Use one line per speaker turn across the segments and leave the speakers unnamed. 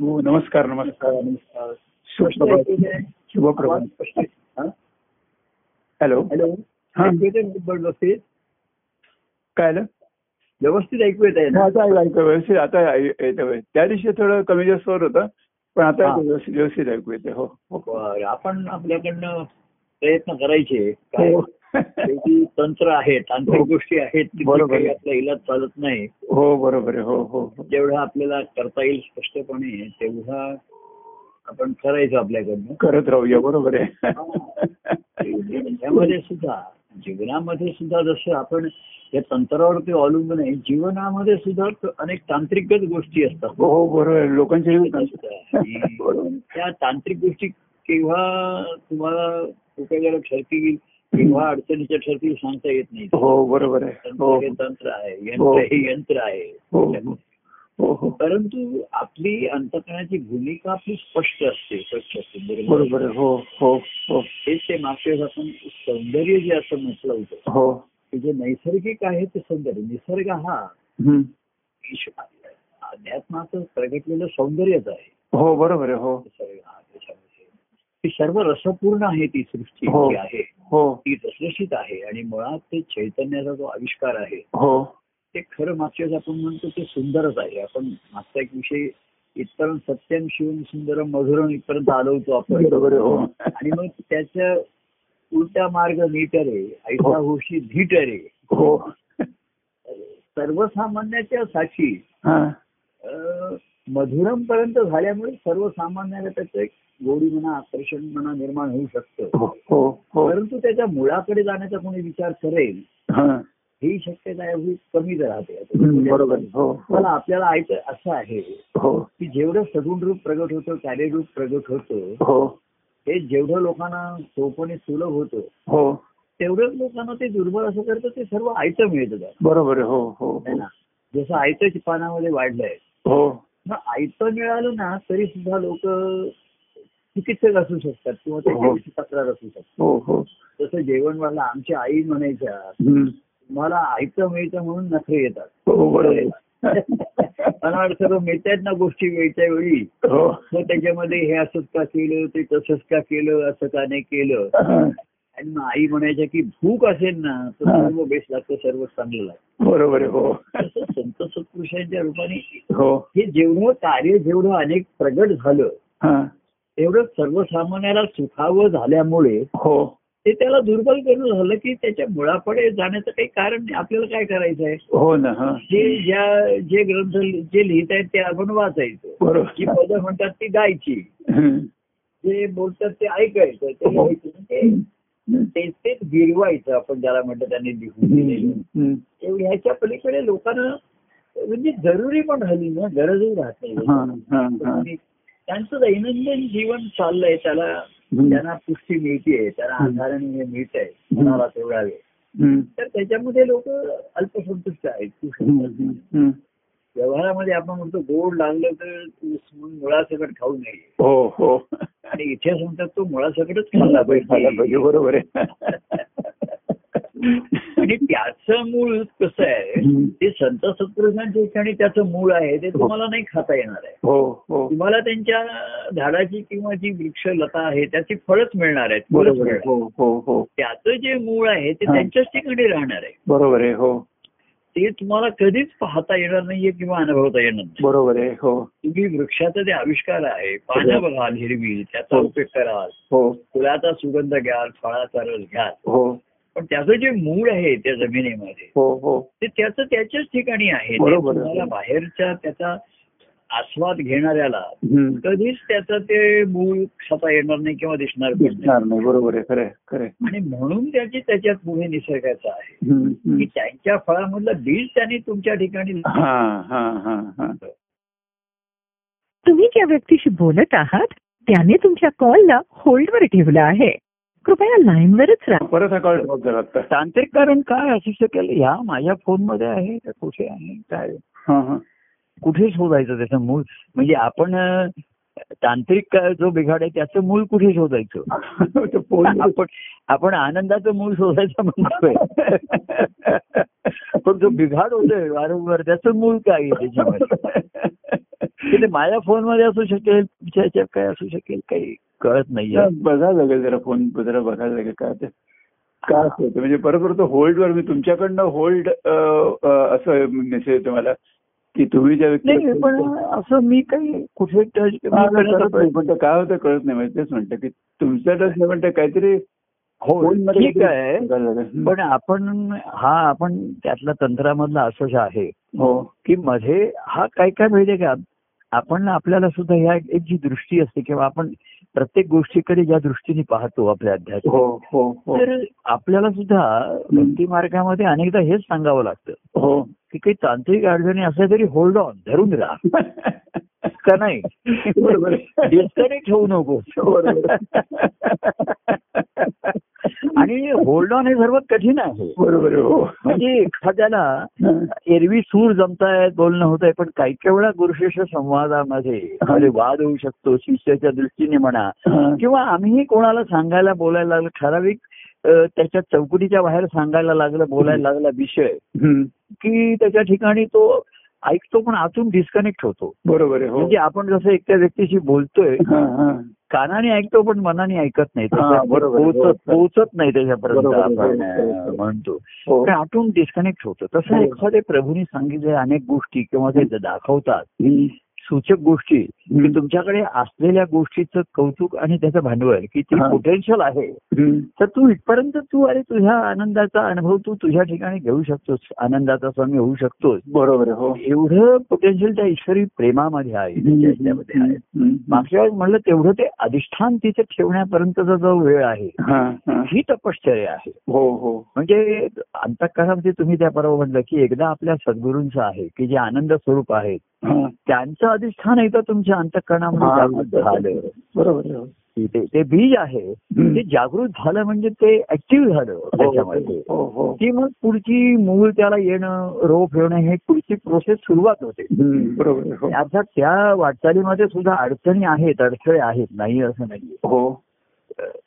नमस्कार नमस्कार नमस्कार. शुभप्रभात. हॅलो?
हॅलो?
हा.
व्यवस्थित?
काय आलं?
व्यवस्थित ऐकू येत आहे
आता ऐकू- व्यवस्थित. आता येतं त्या दिवशी थोडं कमी जास्त होत होतं पण आता. व्यवस्थित ऐकू येते हो. हो.
आपण आपल्याकडनं प्रयत्न करायचे.
हो.
शेवटी तंत्र आहे तांत्रिक
हो.
गोष्टी आहेत
बरोबर.
आपला इलाज चालत नाही.
हो बरोबर हो हो हो.
जेवढं आपल्याला करता येईल स्पष्टपणे तेवढा आपण करायचं आपल्याकडनं.
करत राहूया बरोबर आहे.
त्यामध्ये सुद्धा जीवनामध्ये सुद्धा जसं आपण या तंत्रावरती अवलंबून आहे जीवनामध्ये सुद्धा अनेक तांत्रिकच गोष्टी असतात.
हो हो बरोबर आहे. लोकांचे
आणि
बरोबर
त्या तांत्रिक गोष्टी केव्हा तुम्हाला उपयोगाला ठरतील केव्हा अडचणीच्या ठरतील सांगता येत नाही.
हो बरोबर आहे.
तंत्र
हो
आहे.
हो.
यंत्र हे यंत्र आहे.
हो
परंतु आपली अंतकरणाची भूमिका आपली स्पष्ट असते स्वच्छ असते बरोबर
हो हो हो.
हेच ते मागच्या आपण सौंदर्य जे असं म्हटलं होतं
हो.
की जे नैसर्गिक आहे ते सौंदर्य. निसर्ग हा अध्यात्माचं प्रगटलेलं सौंदर्यच आहे.
हो बरोबर आहे. हो.
निसर्ग हा सर्व रसपूर्ण आहे ती सृष्टी
हो.
जी आहे.
हो.
ती रसरशीत आहे आणि मुळात ते चैतन्याचा जो आविष्कार आहे
हो.
ते खरं मागच्या आपण म्हणतो ते सुंदरच आहे. आपण मागचा एक विषय इथपर्यंत सत्यम शिवम सुंदरम मधुरम इथपर्यंत आलो होतो आपण.
बरोबर हो.
आणि मग त्याच्या उलटा मार्ग नीट रे ऐसा होशी धीट रे
हो.
सर्वसामान्याच्या अं, मधुरम पर्यंत झाल्यामुळे सर्वसामान्याला त्याचं एक गोडी म्हणा आकर्षण म्हणा निर्माण होऊ शकतं.
हो हो हो.
परंतु त्याच्या मुळाकडे जाण्याचा कोणी विचार करेल
हा.
शक्यता एवढी कमीच राहते
बरोबर.
मला आपल्याला ऐकतं असं आहे की जेवढं सगुण रूप प्रगट होतं कार्यरूप प्रगट होतं
हो.
जेवढं लोकांना सोपणे सुलभ होतं
हो.
तेवढंच लोकांना ते दुर्बल असं करतं ते सर्व आयतं मिळतं.
बरोबर हो हो
है. ना? जसं आयतं पानामध्ये वाढलंय.
हो.
मग आयतं मिळालं ना तरी सुद्धा लोक चिकित्सक असू शकतात किंवा
हो.
त्याच्याविषयी तक्रार असू शकतात
हो हो
जसं जेवण वाढलं आमच्या आई म्हणायच्या. तुम्हाला आयतं मिळतं म्हणून नखरे येतात
हो.
मला वाटतं सर्व मिळतायत ना गोष्टी वेळच्या वेळी
हो
मग त्याच्यामध्ये हे असंच का केलं ते तसंच का केलं असं का नाही केलं
हा.
आणि मग आई म्हणायच्या की भूक असेल ना तर
हा.
सर्व बेस्ट लागतं सर्व चांगलं लागतं
बरोबर हो
तसं संत सत्पुरुषांच्या रूपाने
हो
हे जेवढं कार्य जेवढं अनेक प्रगट झालं तेवढं सर्वसामान्याला सुखावं झाल्यामुळे
हो
ते त्याला दुर्बल करणं झालं की त्याच्या मुळाकडे जाण्याचं काही कारण नाही आपल्याला काय करायचं आहे
हो ना हा
जे ज्या जे ग्रंथ जे लिहित आहेत ते आपण वाचायचं जी
बरोबर
पदं म्हणतात ती गायची. जे बोलतात ते ऐकायचं ते
हो.
लिहायचं. ते तेच तेच गिरवायचं आपण ज्याला म्हणतो त्यांनी लिहून दिलेलं. एवढं ह्याच्या पलीकडे लोकांना म्हणजे जरुरी पण राहिली ना गरजही राहत
हा, हा, हा.
त्यांचं दैनंदिन जीवन चाललंय त्याला. त्यांना पुष्टी मिळतीये त्याला हे मिळत आहे कुणाला तेवढा वेळ. तर त्याच्यामध्ये लोक अल्पसंतुष्ट आहेत. व्यवहारामध्ये आपण म्हणतो गोड लागलं तर म्हणून मुळासकट खाऊ नये.
हो हो.
आणि इथे म्हणतात तो मुळासकटच
खाल्ला पाहिजे बरोबर आहे.
आणि त्याचं मूळ कसं आहे. ते संत सत्पुरुषांच्या ठिकाणी त्याचं मूळ आहे ते तुम्हाला नाही खाता येणार आहे.
हो हो.
तुम्हाला त्यांच्या झाडाची किंवा जी वृक्ष लता आहे त्याची फळच मिळणार आहेत
बरोबर हो हो हो.
त्याचं जे मूळ आहे ते
हा.
त्यांच्याच ठिकाणी राहणार आहे.
बरोबर आहे हो.
ते तुम्हाला कधीच पाहता येणार नाहीये किंवा अनुभवता येणार नाही.
बरोबर आहे हो.
तुम्ही वृक्षाचा जे आविष्कार आहे पानं बघाल हिरवी त्याचा
हो.
उपयोग कराल
हो.
फुलाचा सुगंध घ्याल फळाचा रस घ्याल
हो.
पण त्याचं जे मूळ आहे त्या जमिनीमध्ये
हो हो
ते त्याचं त्याच्याच ठिकाणी आहे. तुम्हाला बाहेरच्या त्याचा आस्वाद घेणाऱ्याला. कधीच त्याचं ते मूळ खाता येणार नाही किंवा दिसणार नाही
दिसणार नाही बरोबर आहे खरं खरं.
आणि म्हणून त्याची त्याच्यात पुढे निसर्गाचं आहे. की त्यांच्या फळामधलं बीज त्यांनी तुमच्या ठिकाणी
हा हा हा हा
तुम्ही ज्या व्यक्तीशी बोलत आहात त्याने तुमच्या कॉलला होल्डवर ठेवलं आहे कृपया लाईनवरच राहा.
परत हा कॉल ड्रॉप झाला आता.
तांत्रिक कारण काय असू शकेल? ह्या माझ्या फोनमध्ये आहे का कुठे आहे काय
हा हा.
कुठे शोधायचं त्याचं मूळ? म्हणजे आपण तांत्रिक काय जो बिघाड आहे त्याचं मूळ कुठे शोधायचं? आपण आपण आनंदाचं मूळ शोधायचं म्हणतोय. पण जो बिघाड होतोय वारंवार त्याचं मूळ काय आहे त्याच्यामध्ये? माझ्या फोनमध्ये असू शकेल तुमच्या काय असू शकेल काही कळत नाहीये.
बघायला लागेल जरा फोन जरा बघायला लागेल काय ते. काय असं होतं? म्हणजे बरोबर तो होल्डवर मी तुमच्याकडनं होल्ड असं मेसेज येतो मला. की तुम्ही ज्या व्यक्ती
पण असं मी काही कुठे टच
पण काय होतं कळत नाही म्हणजे तेच म्हणतं की तुमचा टच नाही म्हणतं काहीतरी
हो ठीक आहे. पण आपण हा आपण त्यातला तंत्रामधला असंच आहे
हो.
की मध्ये हा काय काय माहितीये का आपण आपल्याला सुद्धा ह्या एक जी दृष्टी असते किंवा आपण प्रत्येक गोष्टीकडे ज्या दृष्टीने पाहतो आपल्या अध्यात्म
हो हो हो.
तर आपल्याला सुद्धा भक्ती मार्गामध्ये अनेकदा हेच सांगावं लागतं.
हो.
की काही तांत्रिक अडचणी असल्या तरी होल्ड ऑन धरून राहा. का नाही?
बरोबर.
डिस्कनेक्ट ठेवू नको. आणि होल्ड ऑन हे सर्वात कठीण आहे.
बरोबर हो.
म्हणजे एखाद्याला एरवी सूर जमतायत बोलणं होत आहे पण काही काही वेळा गुरुशिष्य संवादामध्ये मध्ये वाद होऊ शकतो शिष्याच्या दृष्टीने म्हणा. किंवा आम्ही कोणाला सांगायला बोलायला लागलं ठराविक त्याच्या चौकटीच्या बाहेर सांगायला लागलं बोलायला लागला विषय. की त्याच्या ठिकाणी तो ऐकतो पण आतून डिस्कनेक्ट होतो.
बरोबर हो.
म्हणजे आपण जसं एकट्या व्यक्तीशी बोलतोय. कानाने ऐकतो पण मनाने ऐकत नाही पोहोचत. पोहोचत नाही त्याच्यापर्यंत म्हणतो. पण आतून डिस्कनेक्ट होतं तसं
हो.
एखाद्या प्रभूंनी सांगितले अनेक गोष्टी किंवा ते दाखवतात. सूचक गोष्टी की
हम्म.
तुमच्याकडे असलेल्या गोष्टीचं कौतुक आणि त्याचं भांडवल की ती. पोटेन्शियल आहे. तर तू इथपर्यंत तू अरे तुझ्या आनंदाचा अनुभव तू तुझ्या ठिकाणी घेऊ शकतोस आनंदाचा स्वामी होऊ शकतोस
बरोबर हो
एवढं पोटेन्शियल त्या ईश्वरी प्रेमामध्ये आहे. मागच्या वेळेस म्हणलं तेवढं ते अधिष्ठान तिथे ठेवण्यापर्यंतचा जो वेळ आहे
हा,
तपश्चर्या आहे
हो हो
म्हणजे अंतःकरणामध्ये तुम्ही त्या परवा म्हटलं की एकदा आपल्या सद्गुरूंचं आहे की जे आनंद स्वरूप आहेत. त्यांचं अधिष्ठान एकदा तुमच्या अंतःकरणामध्ये
हा,
झालं.
बरोबर हो.
ते ते बीज आहे. ते जागृत झालं म्हणजे ते ऍक्टिव्ह झालं त्याच्यामध्ये.
हो हो.
की मग पुढची मूळ त्याला येणं रोप येणं हे पुढची प्रोसेस सुरुवात होते.
हम्म. बरोबर आहे हो.
अर्थात त्या वाटचालीमध्ये सुद्धा अडचणी आहेत अडथळे आहेत. नाही असं नाही
हो.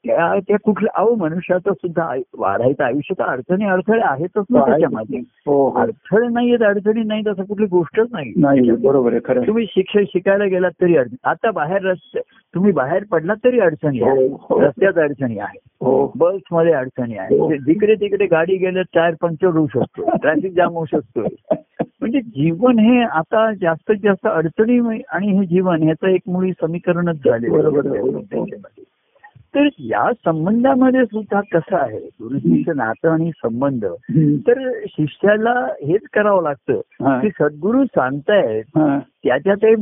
त्या कुठल्या अहो मनुष्याचं सुद्धा वाढायचं आयुष्यात अडचणी अडथळे आहेतच ना त्याच्यामध्ये.
हो हो.
अडथळे नाहीयेत अडचणी नाहीत असं कुठली गोष्टच नाही.
नाही बरोबर आहे.
तुम्ही शिक्षण शिकायला गेलात तरी अडचण आता बाहेर रस्ते तुम्ही बाहेर पडलात तरी अडचणी आहे
हो, हो.
रस्त्यात अडचणी आहे
हो.
बसमध्ये अडचणी आहे
हो.
जिकडे तिकडे गाडी गेलं टायर पंक्चर होऊ शकतो ट्रॅफिक जाम होऊ शकतो म्हणजे जीवन हे आता जास्तीत जास्त अडचणी आणि हे जीवन ह्याचं एक मुळी समीकरणच झाले
बरोबर. हो.
तर या संबंधामध्ये सुद्धा कसं आहे गुरुजीचं नातं आणि संबंध. तर शिष्याला हेच करावं लागतं. की सद्गुरू सांगतायत. त्याच्या ते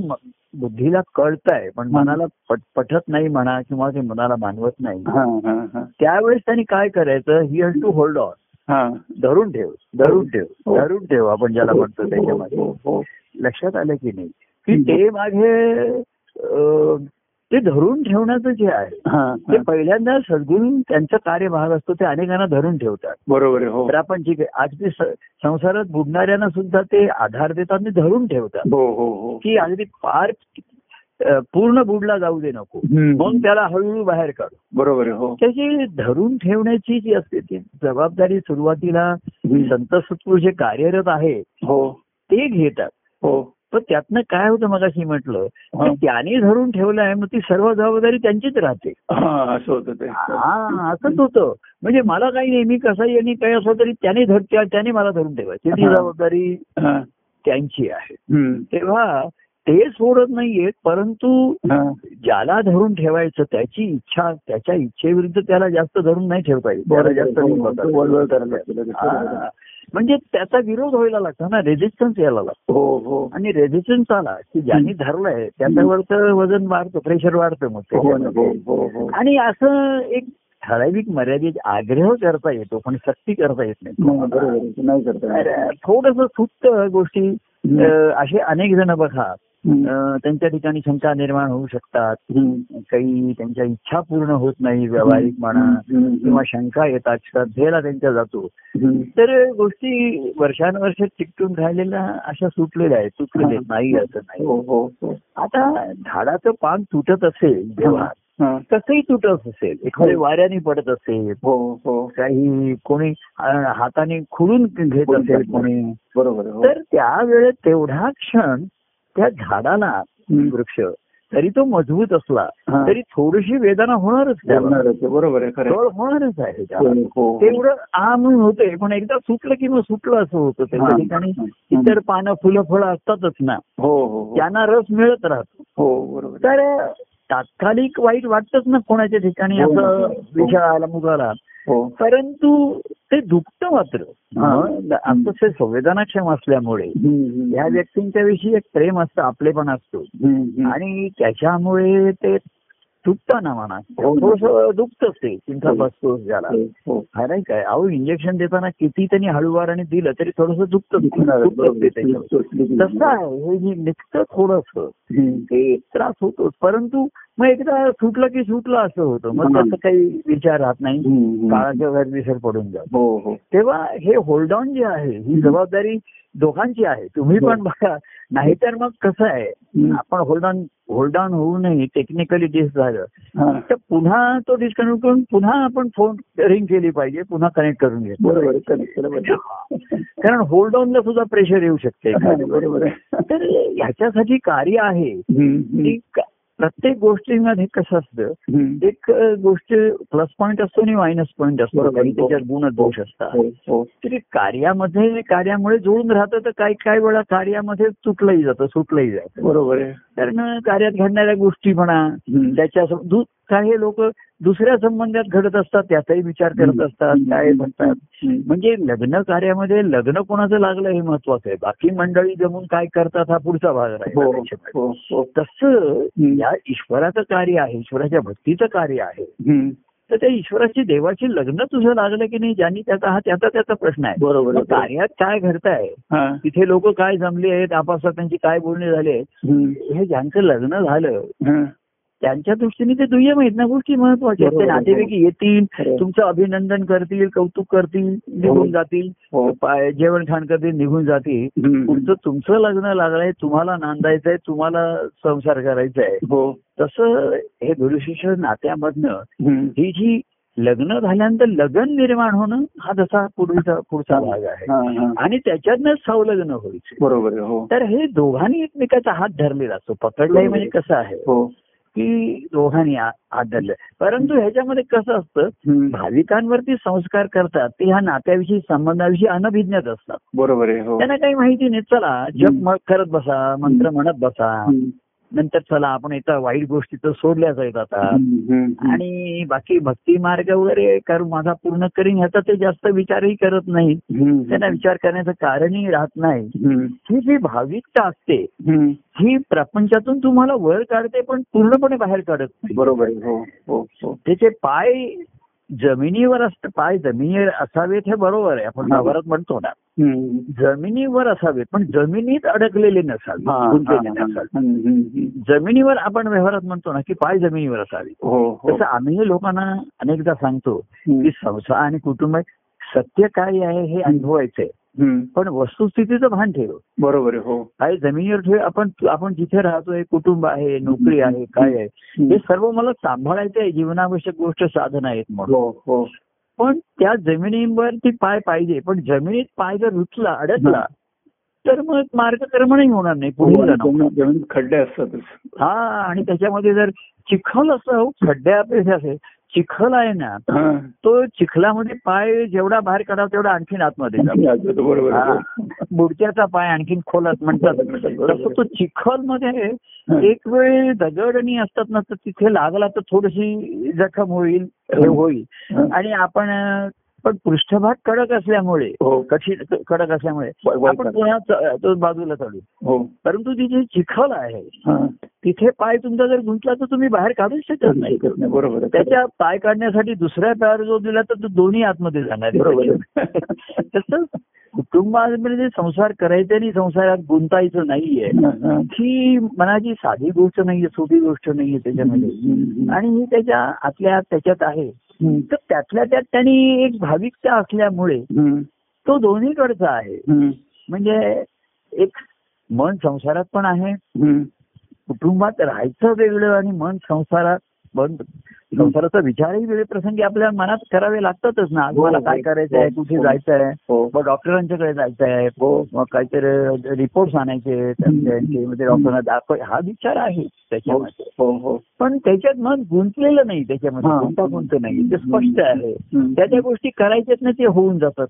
बुद्धीला कळतंय पण मनाला पट- पटत नाही म्हणा किंवा ते मनाला मानवत नाही. त्यावेळेस त्यांनी काय करायचं he has to hold on. धरून ठेव धरून ठेव
हो.
धरून ठेव आपण ज्याला म्हणतो त्याच्यामध्ये
हो, हो.
लक्षात आलं की नाही की ते मागे अं, ते धरून ठेवण्याचं जे आहे
हा,
ते. पहिल्यांदा सद्गुरू त्यांचा कार्यभाग असतो ते अनेकांना धरून ठवतात.
बरोबर हो.
तर आपण ठीक आहे अगदी स- संसारात बुडणाऱ्यांना सुद्धा ते आधार देतात आणि धरून ठेवतात.
हो हो हो.
की अगदी पार अं, पूर्ण बुडला जाऊ दे नको. मग त्याला हळूहळू बाहेर काढू.
बरोबर हो.
त्याची धरून ठेवण्याची जी असते ती जबाबदारी सुरुवातीला. संत सत्पुरुष जे कार्यरत आहे
हो.
ते घेतात.
हो.
पण त्यातनं काय होतं मगाशी म्हटलं
हा.
की त्याने धरून ठेवलं आहे मग ती सर्व जबाबदारी त्यांचीच राहते
हा असं होतं ते
हा असंच होतं म्हणजे मला काही नाही मी कसाही आणि काही असं तरी त्याने धर त्या- त्याने मला धरून ठेवायची ती. जबाबदारी. त्यांची आहे. तेव्हा ते सोडत नाहीयेत परंतु. ज्याला धरून ठेवायचं त्याची इच्छा त्याच्या इच्छेविरुद्ध त्याला जास्त धरून नाही ठेवता येईल. म्हणजे त्याचा विरोध व्हायला लागतो ना रेझिस्टन्स यायला लागतो.
हो हो.
आणि रेझिस्टन्स आला की ज्यांनी धरलंय त्याच्यावरचं वजन वाढतं प्रेशर वाढतं मग
हो
आणि असं एक ठराविक मर्यादेत आग्रह करता येतो पण सक्ती करता येत
नाही.
थोडस सुप्त गोष्टी. असे अनेक जण बघा त्यांच्या ठिकाणी शंका निर्माण होऊ शकतात. काही त्यांच्या इच्छा पूर्ण होत नाही व्यावहारिक म्हणा. किंवा शंका येतात श्रद्धेला त्यांच्या जातो. तर गोष्टी वर्षानुवर्ष चिकटून राहिलेल्या अशा सुटलेल्या आहेत तुटलेल्या. नाही असं नाही.
हो हो हो.
आता झाडाचं पान तुटत असेल जेव्हा. कसंही तुटत असेल. एखाद्या वाऱ्याने पडत असेल. काही कोणी हाताने खुडून घेत असेल. कोणी.
बरोबर
तर त्यावेळेस तेवढा क्षण त्या झाडाला. वृक्ष तरी तो मजबूत असला. तरी थोडीशी वेदना होणारच.
बरोबर
होणारच आहे. तेवढं आ म्हणून होते पण एकदा सुटलं की मग सुटलं असं होतं त्या
हा.
ठिकाणी. इतर पानं फुलं फळं असतातच ना
हो हो हो.
त्यांना रस मिळत राहतो
हो.
तर तात्कालिक वाईट वाटतच ना कोणाच्या ठिकाणी. असं विषय आला मुगाला परंतु ते दुखतं मात्र
हा.
ते संवेदनाक्षम असल्यामुळे. या व्यक्तींच्या विषयी एक प्रेम असतं आपलेपण असतो. आणि त्याच्यामुळे ते दुखतं ना म्हणा
हो.
थोडस दुखतच ते चिंता
हो.
बसतो ज्याला
हो, हो.
हा नाही काय अहो इंजेक्शन देताना किती त्यांनी हळूवाराने दिलं तरी थोडस दुखतं. तसं आहे हे निघतं थोडस. ते त्रास होतो परंतु मग एकदा सुटलं की सुटलं असं होतं. मग. त्याचा काही विचार राहत नाही. काळाच्या वेळ विसर पडून जातो.
हो हो.
तेव्हा हे होल्ड ऑन जे आहे ही जबाबदारी दोघांची आहे. तुम्ही
हो.
पण बघा. नाहीतर मग कसं आहे. आपण होल्ड ऑन होल्ड ऑन होऊनही टेक्निकली डिस झालं. तर पुन्हा तो डिस्कनेक्ट करून पुन्हा आपण फोन रिंग केली पाहिजे. पुन्हा कनेक्ट करून
आहे.
कारण होल्ड ऑनला सुद्धा प्रेशर येऊ शकते. तर ह्याच्यासाठी कार्य आहे. प्रत्येक गोष्टीमध्ये कसं असतं. एक गोष्ट प्लस पॉईंट असतो आणि मायनस पॉईंट असतो. त्याच्यात गुण दोष असतात.
हो. हो.
तरी कार्यामध्ये कार्यामुळे जुळून राहतं तर काही काही वेळा कार्यामध्ये तुटलंही जातं सुटलंही जातं.
बरोबर आहे.
कारण कार्यात घडणाऱ्या गोष्टी म्हणा. त्याच्या दु- काही लोक दुसऱ्या संबंधात घडत असतात त्याचाही विचार करत. असतात काय म्हणतात. म्हणजे लग्न कार्यामध्ये लग्न कोणाचं लागलं हे महत्वाचं आहे बाकी मंडळी जमून काय करतात हा पुढचा भाग
हो
राहील
हो हो
तसं
हम्म.
या ईश्वराचं कार्य आहे ईश्वराच्या भक्तीचं कार्य आहे. तर त्या ईश्वराची देवाची लग्न तुझं लागलं की नाही ज्यांनी त्याचा हा त्याचा त्याचा प्रश्न आहे
बरोबर
कार्यात काय घडताय
हा.
तिथे लोक काय जमले आहेत आपापसात त्यांची काय बोलणी झाले. हे ज्यांचं लग्न झालं
हा.
त्यांच्या दृष्टीने ते दुय्यम आहेत ना गोष्टी महत्त्वाच्या आहेत. ते नातेवाईक येतील. तुमचं अभिनंदन करतील कौतुक करतील निघून जातील
हो.
जेवण खाण करतील निघून जातील. पुढचं तुमचं लग्न लागलंय तुम्हाला नांदायचंय तुम्हाला संसार करायचा आहे
हो.
तसं हे गुरुशिष्य नात्यामधनं. ही जी लग्न झाल्यानंतर लगन निर्माण होणं हा जसा पूर्वीचा पुढचा भाग आहे.
हा, हा.
आणि त्याच्यातनं सवलग्न व्हायचं.
बरोबर आहे हो.
तर हे दोघांनी एकमेकाचा हात धरलेला असतो. पकडलाय म्हणजे कसं आहे?
हो.
की दोघांनी आ- हात धरले परंतु ह्याच्यामध्ये कसं असतं. भाविकांवरती संस्कार करतात ते ह्या नात्याविषयी संबंधाविषयी अनभिज्ञत असतात
बरोबर आहे हो
त्यांना काही माहिती नाही चला जप करत बसा मंत्र म्हणत बसा. नंतर चला आपण एका वाईट गोष्टी तर सोडल्या जात आता. आणि बाकी भक्ती मार्ग वगैरे करू माझा पूर्ण करीन ह्याचा ते जास्त विचारही करत नाही. त्यांना विचार करण्याचं कारणही राहत नाही. ही जी भाविकता असते. ही प्रपंचातून तुम्हाला वर काढते पण पूर्णपणे बाहेर काढत नाही
बरोबर हो हो हो
त्याचे पाय जमिनीवर असत पाय जमिनीवर असावेत हे बरोबर आहे आपण. व्यवहारात म्हणतो ना. जमिनीवर असावेत पण जमिनीत अडकलेले नसावे
हा,
गुंतलेले. नसावे.
हम्म.
जमिनीवर आपण व्यवहारात म्हणतो ना की पाय जमिनीवर असावे
हो हो
तसं आम्ही लोकांना अनेकदा सांगतो. की संसार आणि कुटुंब सत्य काय आहे हे अनुभवायचंय. पण वस्तुस्थितीचं भान ठेव.
बरोबर हो.
काय जमिनीवर ठेव आपण आपण जिथे राहतोय कुटुंब आहे नोकरी आहे काय आहे. हे सर्व मला सांभाळायचं आहे जीवनावश्यक गोष्ट साधन आहेत म्हणून.
हो हो.
पण त्या जमिनीवरती पाय पाहिजे पण जमिनीत पाय जर रुचला अडकला तर मग मार्गक्रमणही होणार नाही पुढे
जमिनीत खड्डे असतातच.
हा आणि त्याच्यामध्ये जर चिखल असं हो, खड्ड्यापेक्षा असेल चिखल आहे ना. तो चिखलामध्ये पाय जेवढा बाहेर काढावा तेवढा आणखीन आतमध्ये. बुडक्याचा पाय आणखीन खोलात म्हणतात. तसं तो
चिखलमध्ये.
एक वेळ दगडणी असतात ना तर तिथे लागला तर थोडीशी जखम होईल हे होईल. आणि आपण पण पृष्ठभाग कडक असल्यामुळे
हो.
कठीण कडक असल्यामुळे आपण पुन्हा तो बाजूला चालू.
हो.
परंतु तिथे चिखल आहे
हा.
तिथे पाय तुमचा जर गुंतला तर तुम्ही बाहेर काढूच शकत नाही.
बरोबर
त्याच्या पाय काढण्यासाठी दुसऱ्या पायावर जो दिला तर तो दोन्ही आतमध्ये जाणार.
बरोबर.
तसंच कुटुंबामध्ये संसार करायचे आणि संसारात गुंतायचं नाहीये
हा,
मनाची साधी गोष्ट नाहीये सोपी गोष्ट नाहीये त्याच्यामध्ये. आणि ही त्याच्या आतल्या आत त्याच्यात आहे. तर त्यातल्या त्यात त्यांनी एक भाविकता असल्यामुळे. तो दोन्हीकडचा आहे. म्हणजे एक मन संसारात पण आहे. कुटुंबात राहायचं वेगळं आणि मन संसारात मन संसाराचा विचारही वेळे प्रसंगी आपल्या मनात करावे लागतातच ना. आज
हो,
मला
हो,
काय करायचं आहे?
हो,
कुठे. जायचं आहे? मग डॉक्टरांच्याकडे जायचं आहे. मग काहीतरी रिपोर्ट्स आणायचे डॉक्टरांना दाखव. हा विचार आहे त्याच्यामध्ये. पण त्याच्यात मन गुंतलेलं नाही त्याच्यामध्ये.
हा.
गुंतागुंत नाही. ते स्पष्ट आहे. त्या त्या गोष्टी करायच्यात ना ते होऊन जातात.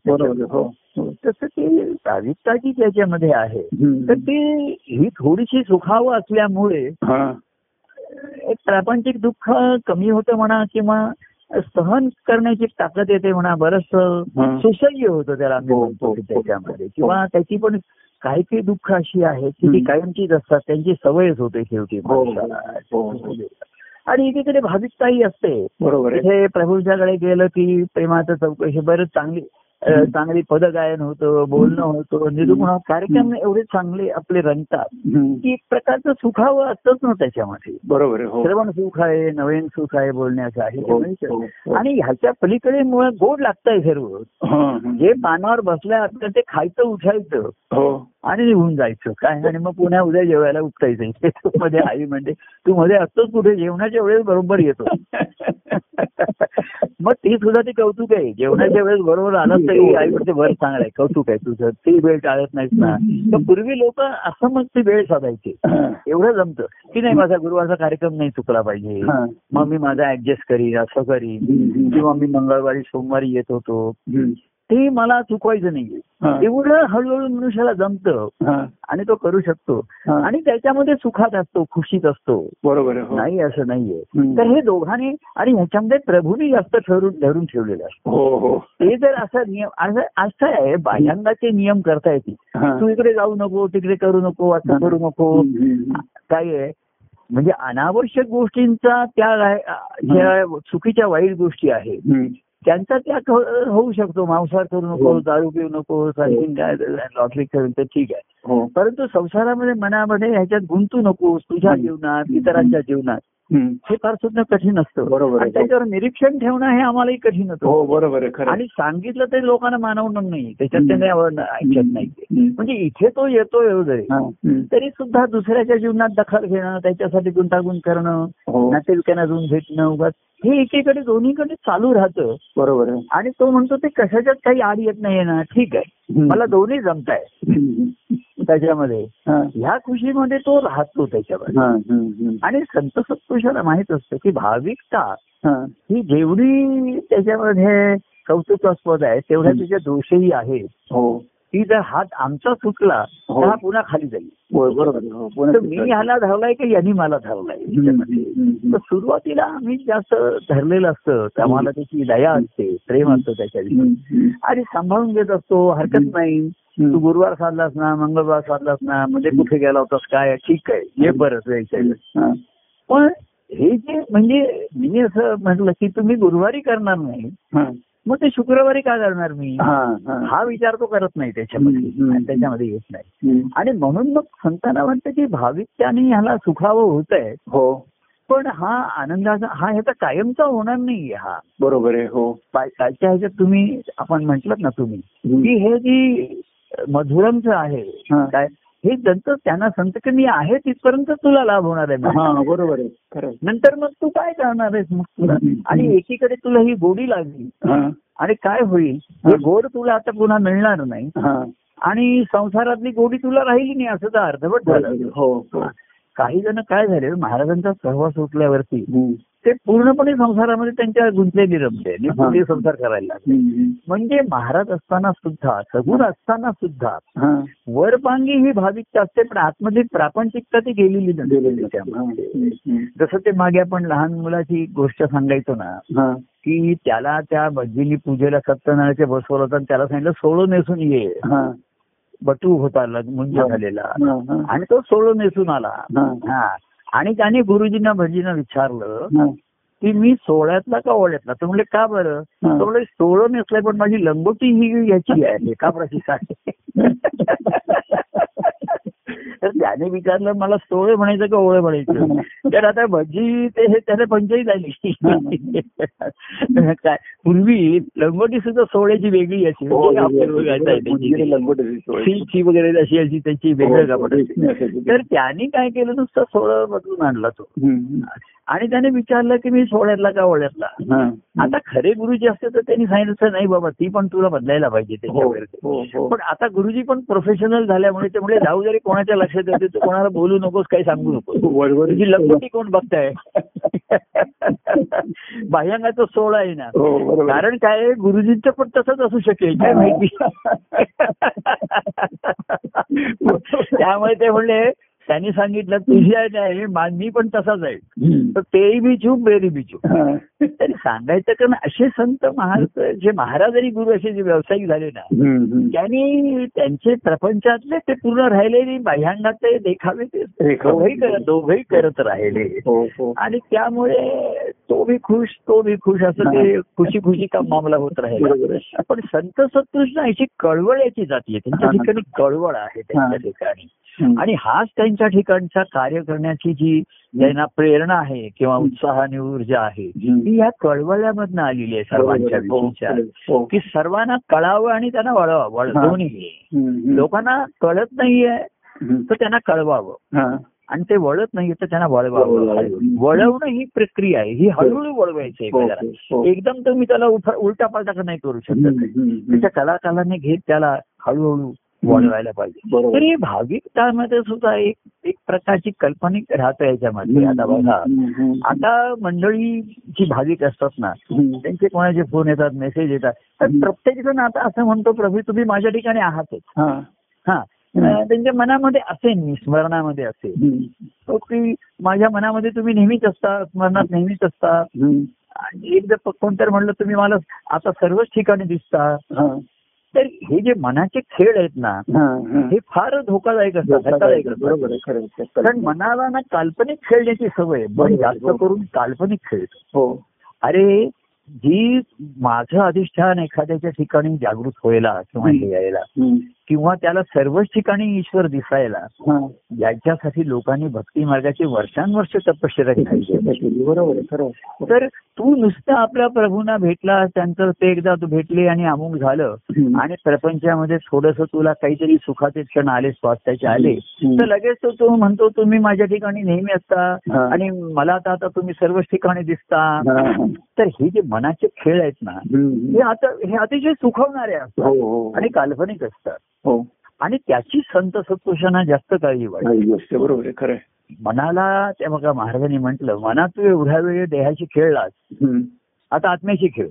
तसं ते भाविकता जी त्याच्यामध्ये आहे. तर ते ही थोडीशी सुखावं असल्यामुळे प्रापंचिक दुःख कमी होतं म्हणा किंवा सहन करण्याची ताकद येते म्हणा बरंच
हा.
सुसह्य होतं त्याला
हो, हो,
की
हो.
त्याच्यामध्ये किंवा त्याची पण काही काही दुःख अशी आहेत की ती. कायमचीच असतात त्यांची सवयच होते शेवटी
हो. हो, हो.
आणि एकीकडे भाविकताही असते
बरोबर
तिथे प्रभूंच्याकडे गेलं की प्रेमाचं चौकशी बरंच चांगली चांगली पदगायन होतं बोलणं होतं निरूपण कार्यक्रम एवढे चांगले आपले रंगतात. की एक प्रकारचं सुखावं असतंच ना त्याच्यामध्ये.
बरोबर हो.
श्रवण सुख आहे नवीन सुख आहे बोलण्याचं आहे
हो, हो.
आणि ह्याच्या पलीकडे मुळात गोड लागतंय सर्व. जे पानावर बसल्या ते खायचं उठायचं.
हो.
आणि निघून जायचं. काय? आणि मग पुन्हा उद्या जेवायला उठायचं ते मध्ये आई म्हणते तू मध्ये असतोच कुठे? जेवणाच्या वेळेस बरोबर येतो मग ती सुद्धा ती कौतुक आहे. जेवणाच्या वेळेस बरोबर आलाच तरी आई म्हणते बरं चांगलं आहे. कौतुक आहे तुझं. ती वेळ टाळत नाहीत ना. तर पूर्वी लोक असं मग ती वेळ साधायची. एवढं जमतं. की नाही माझा गुरुवारचा कार्यक्रम नाही चुकला पाहिजे. मग मी माझा ऍडजस्ट करीन असं करीन. किंवा मी मंगळवारी सोमवारी येत होतो. ते मला चुकवायचं नाहीये. एवढं हळूहळू मनुष्याला जमतं. आणि तो करू शकतो. आणि त्याच्यामध्ये सुखात असतो खुशीत असतो
बरोबर हो.
नाही असं नाहीये. तर हे दोघांनी आणि ह्याच्यामध्ये प्रभूंनी जास्त ठरून धरून ठेवलेलं असतं
हो हो
ते जर असं नियम असं असं आहे बाह्यांगाचे नियम करता येतील. तू इकडे जाऊ नको तिकडे करू नको असं करू नको. काय आहे म्हणजे अनावश्यक गोष्टींचा ज्या चुकीच्या वाईट गोष्टी आहेत. त्यांचा त्याग हो- होऊ शकतो. मांसाहार करू नको
हो.
दारू पिऊ नको आणखीन काय लॉटरी करून तर ठीक आहे.
हो.
परंतु संसारामध्ये मनामध्ये ह्याच्यात गुंतू नकोस तुझ्या. जीवनात इतरांच्या जीवनात. हे फार सुद्धा कठीण असतं.
बरोबर
त्याच्यावर निरीक्षण ठेवणं हे आम्हालाही कठीण होतं.
हो बरोबर
आणि सांगितलं तरी लोकांना मानवणं नाही. त्याच्यात. त्यांनी ऐकत नाही. म्हणजे इथे तो येतो
हा. हम्म.
तरी सुद्धा दुसऱ्याच्या जीवनात दखल घेणं त्याच्यासाठी गुंतागुंत करणं
हो.
नातेवाईकांना जाऊन भेटणं उगाच हे एकीकडे दोन्हीकडे चालू राहतं
बरोबर आहे
आणि तो म्हणतो ते कशाच्यात काही आड येत नाही ना ठीक आहे. मला दोन्ही जमत आहे. त्याच्यामध्ये
हा.
ह्या खुशीमध्ये तो राहतो
हा. हम्म.
आणि संत सत्पुरुषाला माहीत असतं की भाविकता
हा.
ही जेवढी त्याच्यामध्ये कौतुकास्पद आहे तेवढ्या तिचे दोषही आहेत
हो
की जर हात आमचा सुटला
हो.
तर हा पुन्हा खाली जाईल.
हो, बरोबर. हो
मी ह्याला धरलाय की यांनी मला.
हम्म.
तर सुरुवातीला आम्ही जास्त धरलेलं असतं. तर आम्हाला त्याची दया असते प्रेम असतं
हम्म.
आणि सांभाळून घेत असतो हरकत नाही. तू गुरुवार साधलास ना मंगळवार साधलास ना म्हणजे कुठे गेला होतास काय ठीक आहे ये परत यायचं.
हा.
पण हे जे म्हणजे मी असं म्हटलं की तुम्ही गुरुवारी करणार नाही.
हा.
मग ते शुक्रवारी का करणार मी
हा.
विचार तो करत नाही त्याच्यामध्ये. आणि त्याच्यामध्ये येत नाही. आणि म्हणून मग संतांना वाटतं की भाविकत्याने ह्याला सुखावं होत आहे
हो
पण हा आनंदाचा हा ह्याचा कायमचा होणार नाहीये हा
बरोबर आहे हो
कालच्या ह्याच्यात तुम्ही आपण म्हटलं ना तुम्ही. की हे जी मधुरमचं आहे. काय हे ज्यांचं त्यांना संत की मी आहे तिथपर्यंत तुला लाभ होणार आहे
हा बरोबर आहे.
नंतर मग तू काय करणार आहेस मग तुला. आणि एकीकडे तुला ही गोडी लागली
हा.
आणि काय होईल
हा.
गोड तुला आता पुन्हा मिळणार नाही
हा.
आणि संसारातली गोडी तुला राहिली नाही असं तर अर्धवट झालं
हो हो
काही जण काय झाले महाराजांचा सहवास सुटल्यावरती
हम्म.
ते पूर्णपणे संसारामध्ये त्यांच्या गुंतलेली रमले आणि. पुढे संसार करायला. म्हणजे महाराज असताना सुद्धा सगुण असताना सुद्धा. वरपांगी ही भाविकता असते पण आतमध्ये प्रापंचिकता ती गेलेली नसते. जसं ते मागे आपण लहान मुलाची गोष्ट सांगायचो ना. की त्याला त्या भज्जीनी पूजेला सत्यनारायणच्या बसवलं होतं त्याला सांगितलं सोळं नेसून ये. बटू होता मुंज. झालेला. आणि तो सोळं नेसून आला
हा.
आणि त्याने गुरुजींना भजींना विचारलं. की मी सोळ्यातला का ओळ्यातला तर म्हणले का बरं? म्हणले सोळं नेसलंय पण माझी लंगोटी ही याची आहे एका प्रतीचा आहे. तर त्याने विचारलं मला सोळे म्हणायचं का ओळे म्हणायचं तर आता भजी ते हे त्याला पंचायत आली काय पूर्वी लंगोटी सुद्धा सोहळ्याची वेगळी अशी
हो,
म्हणजे. सिल्कची वगैरे अशी अशी त्याची वेगळं
हो,
कापड. तर त्यांनी काय केलं नुसतं सोहळं बदलून आणला तो. आणि त्याने विचारलं की मी सोहळ्यातला का ओळ्यातला
हा.
आता खरे गुरुजी असते तर त्यांनी सांगितलं नाही बाबा ती पण तुला बदलायला पाहिजे
हो,
त्याच्यावर
हो, हो.
पण आता गुरुजी पण प्रोफेशनल झाल्यामुळे त्यामुळे जाऊ जरी कोणाच्या लक्षात येते तू कोणाला बोलू नकोस काही सांगू नकोस.
वरवर
तुझी लंगोटी कोण बघताय? बाह्यांगाचा सोहळा आहे ना.
हो
कारण काय गुरुजींचं पण तसंच असू शकेल. काय माहिती त्यामुळे ते म्हणले त्यांनी सांगितलं तुझी आहे नाही मा- पण तसाच आहे. तर तेही बी चूप बेरी बी चूप
हा.
तरी सांगायचं कारण असे संत महाराज जे महाराज आणि गुरु असे जे व्यावसायिक झाले ना. त्यांनी त्यांचे प्रपंचातले ते पूर्ण राहिलेली बाह्यांगात ते देखावे ते. दोघंही करत दोघंही करत राहिले
हो हो
आणि त्यामुळे तो बी खुश तो बी खुश असं ते खुशी खुशी का मामला होत राहिला. पण संत सत्पुरुष ना याची कळवळ याची जाती त्यांच्या. ठिकाणी कळवळ आहे त्यांच्या. ठिकाणी. आणि हाच त्यांच्या ठिकाणचा कार्य करण्याची जी त्यांना प्रेरणा आहे किंवा उत्साह आणि ऊर्जा आहे. ती या कळवळ्यामधनं आलेली आहे सर्वांच्या
आहे.
विषयीच्या
हो, हो.
की सर्वांना कळावं आणि त्यांना वळवा वळ
हा.
दोन्ही
हम्म, हम्म.
लोकांना कळत नाहीये. तर त्यांना कळवावं
हा.
आणि ते वळत नाहीये तर त्यांना वळवावं
वळवावं.
वळवणं ही प्रक्रिया आहे ही हळूहळू वळवायची
हो,
एखाद्याला
हो, हो.
एकदम तुम्ही त्याला उलटा पालटा नाही करू शकत त्याच्या कलाकालाने घेत त्याला हळूहळू वळवायला पाहिजे. तर ही भाविकतामध्ये सुद्धा एक एक प्रकारची काल्पनिक राहतं याच्यामध्ये आता बघा. आता मंडळी जी भाविक असतात ना. त्यांचे कोणाचे फोन येतात मेसेज येतात तर. प्रत्येक जण आता असं म्हणतो प्रभू तुम्ही माझ्या ठिकाणी आहातच
हा.
हा त्यांच्या मनामध्ये असेल स्मरणामध्ये असेल की माझ्या मनामध्ये तुम्ही नेहमीच असता स्मरणात नेहमीच असता. आणि एकदा कोणतरी म्हणलं तुम्ही मला आता सर्वच ठिकाणी दिसता. तर हे जे मनाचे खेळ आहेत ना
हा,
फार धोकादायक असतात धोकादायक असतात. कारण मनाला ना काल्पनिक खेळण्याची सवय
बरोबर,
जास्त. करून काल्पनिक खेळतो
हो
अरे जी माझं अधिष्ठान एखाद्याच्या ठिकाणी जागृत व्हायला किंवा. हे यायला. किंवा त्याला सर्वच ठिकाणी ईश्वर दिसायला
हा.
याच्यासाठी लोकांनी भक्ती मार्गाची वर्षानुवर्ष तपश्चर्या केली
बरोबर आहे.
तर तू नुसतं आपल्या प्रभूंना भेटला त्यांचं ते एकदा तू भेटले आणि अमुक झालं. आणि प्रपंचामध्ये थोडस तुला काहीतरी सुखाचे क्षण आले स्वास्थ्याचे आले. तर लगेच तो तो म्हणतो तुम्ही माझ्या ठिकाणी नेहमी असता
हा.
आणि मला आता आता तुम्ही सर्वच ठिकाणी दिसता
हा, हा.
तर हे जे मनाचे खेळ आहेत ना. हे आता हे अतिशय सुखवणारे असतात
हो हो
आणि काल्पनिक असतात
हो
आणि त्याची संत सत्पुरुषांना जास्त काळजी वाटते
बरोबर आहे खरं.
मनाला त्या बघा महाराजांनी म्हटलं मनात तू एवढ्या वेळ देहाशी खेळलास. आता आत्म्याशी खेळ.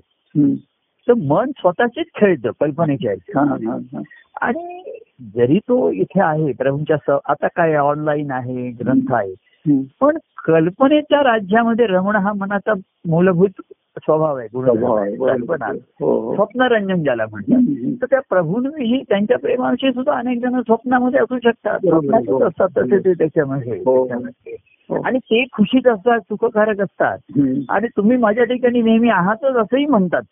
तर मन स्वतःचेच खेळतं कल्पनेच्या. आणि जरी तो इथे आहे प्रभूंच्या आता काय ऑनलाईन आहे ग्रंथ आहे. पण कल्पनेच्या राज्यामध्ये रमण हा मनाचा मूलभूत स्वभाव आहे. कल्पना
हो, हो.
स्वप्नरंजन ज्याला म्हणतात. तर त्या प्रभूंविषयी त्यांच्या प्रेमाविषयी सुद्धा अनेक जण स्वप्नामध्ये असू शकतात. स्वप्नातच असतात तसे ते त्याच्यामध्ये
हो.
आणि ते खुशीत असतात सुखकारक असतात. आणि तुम्ही माझ्या ठिकाणी नेहमी आहातच असंही म्हणतात.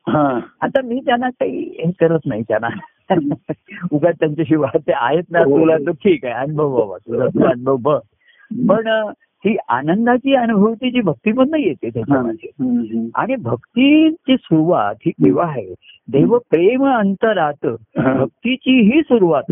आता मी त्यांना काही हे करत नाही त्यांना उगाच त्यांच्याशी ते आहेत ना. तुला तर ठीक आहे अनुभव बाबा तुला तू अनुभव बघ पण ही आनंदाची अनुभूती जी भक्तीमधनं येते
हा.
त्याच्यामध्ये. आणि भक्तीची सुरुवात ही केव्हा आहे देव प्रेम अंतरात
हा.
भक्तीची ही सुरुवात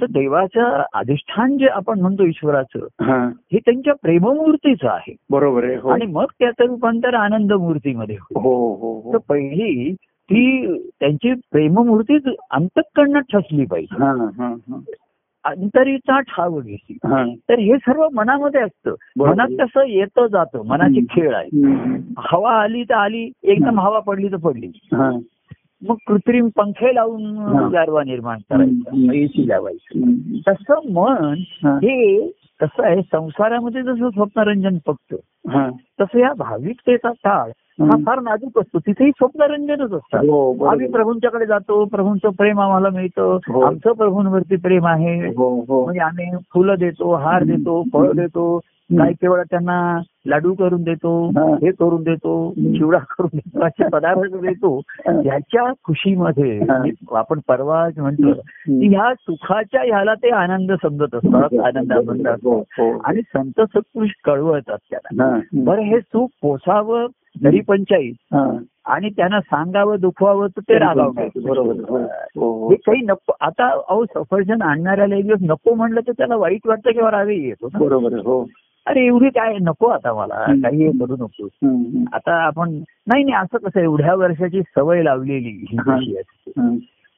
तर देवाचं अधिष्ठान जे आपण म्हणतो ईश्वराचं
हा.
हे त्यांच्या प्रेममूर्तीचं आहे
बरोबर आहे हो
आणि मग त्याचं रूपांतर आनंद मूर्तीमध्ये होतं.
हो हो
तर
हो
पहिली ती त्यांची प्रेममूर्तीच अंतकरणात ठसली पाहिजे
हा, हा, हा.
अंतरीचा ठाव घेतली
हा.
तर हे सर्व मनामध्ये असतं. मनात कसं येतं जातं मनाची खेळ आहे. हवा आली तर आली एकदम हवा पडली तर पडली. मग कृत्रिम पंखे लावून. गारवा निर्माण. करायचा एसी लावायचं. तसं मन
हा.
कसं आहे संसारामध्ये जसं स्वप्नरंजन फक्त. तसं या भाविकतेचा काळ हा फार नाजूक असतो. तिथेही स्वप्नरंजनच असतात.
हो
आम्ही प्रभूंच्याकडे जातो. प्रभूंचं प्रेम आम्हाला मिळतं.
हो.
आमचं प्रभूंवरती प्रेम आहे.
हो
म्हणजे आम्ही फुलं देतो हार देतो फळ देतो काही केवळ त्यांना लाडू करून देतो
हा.
करून देतो. चिवडा करून देतो असे पदार्थ देतो. ह्याच्या खुशीमध्ये. आपण परवा म्हणतो की ह्या सुखाच्या ह्याला ते आनंद समजत असतात आनंद
हो
आणि संत सत्पुरुष कळवतात त्याला. बरं हे सुख पोसावं तरी पंचायत. आणि त्यांना सांगावं दुखवावं तर ते रागावं
बरोबर हो, हो, हो.
काही नको आता अहो सफरचंद आणणाऱ्याला एक दिवस नको म्हणलं तर त्याला वाईट वाटतं किंवा रागही येतो.
बरोबर हो
अरे एवढी काय नको आता मला. काही हे करू नको. आता आपण नाही नाही असं कसं एवढ्या वर्षाची सवय लावलेली.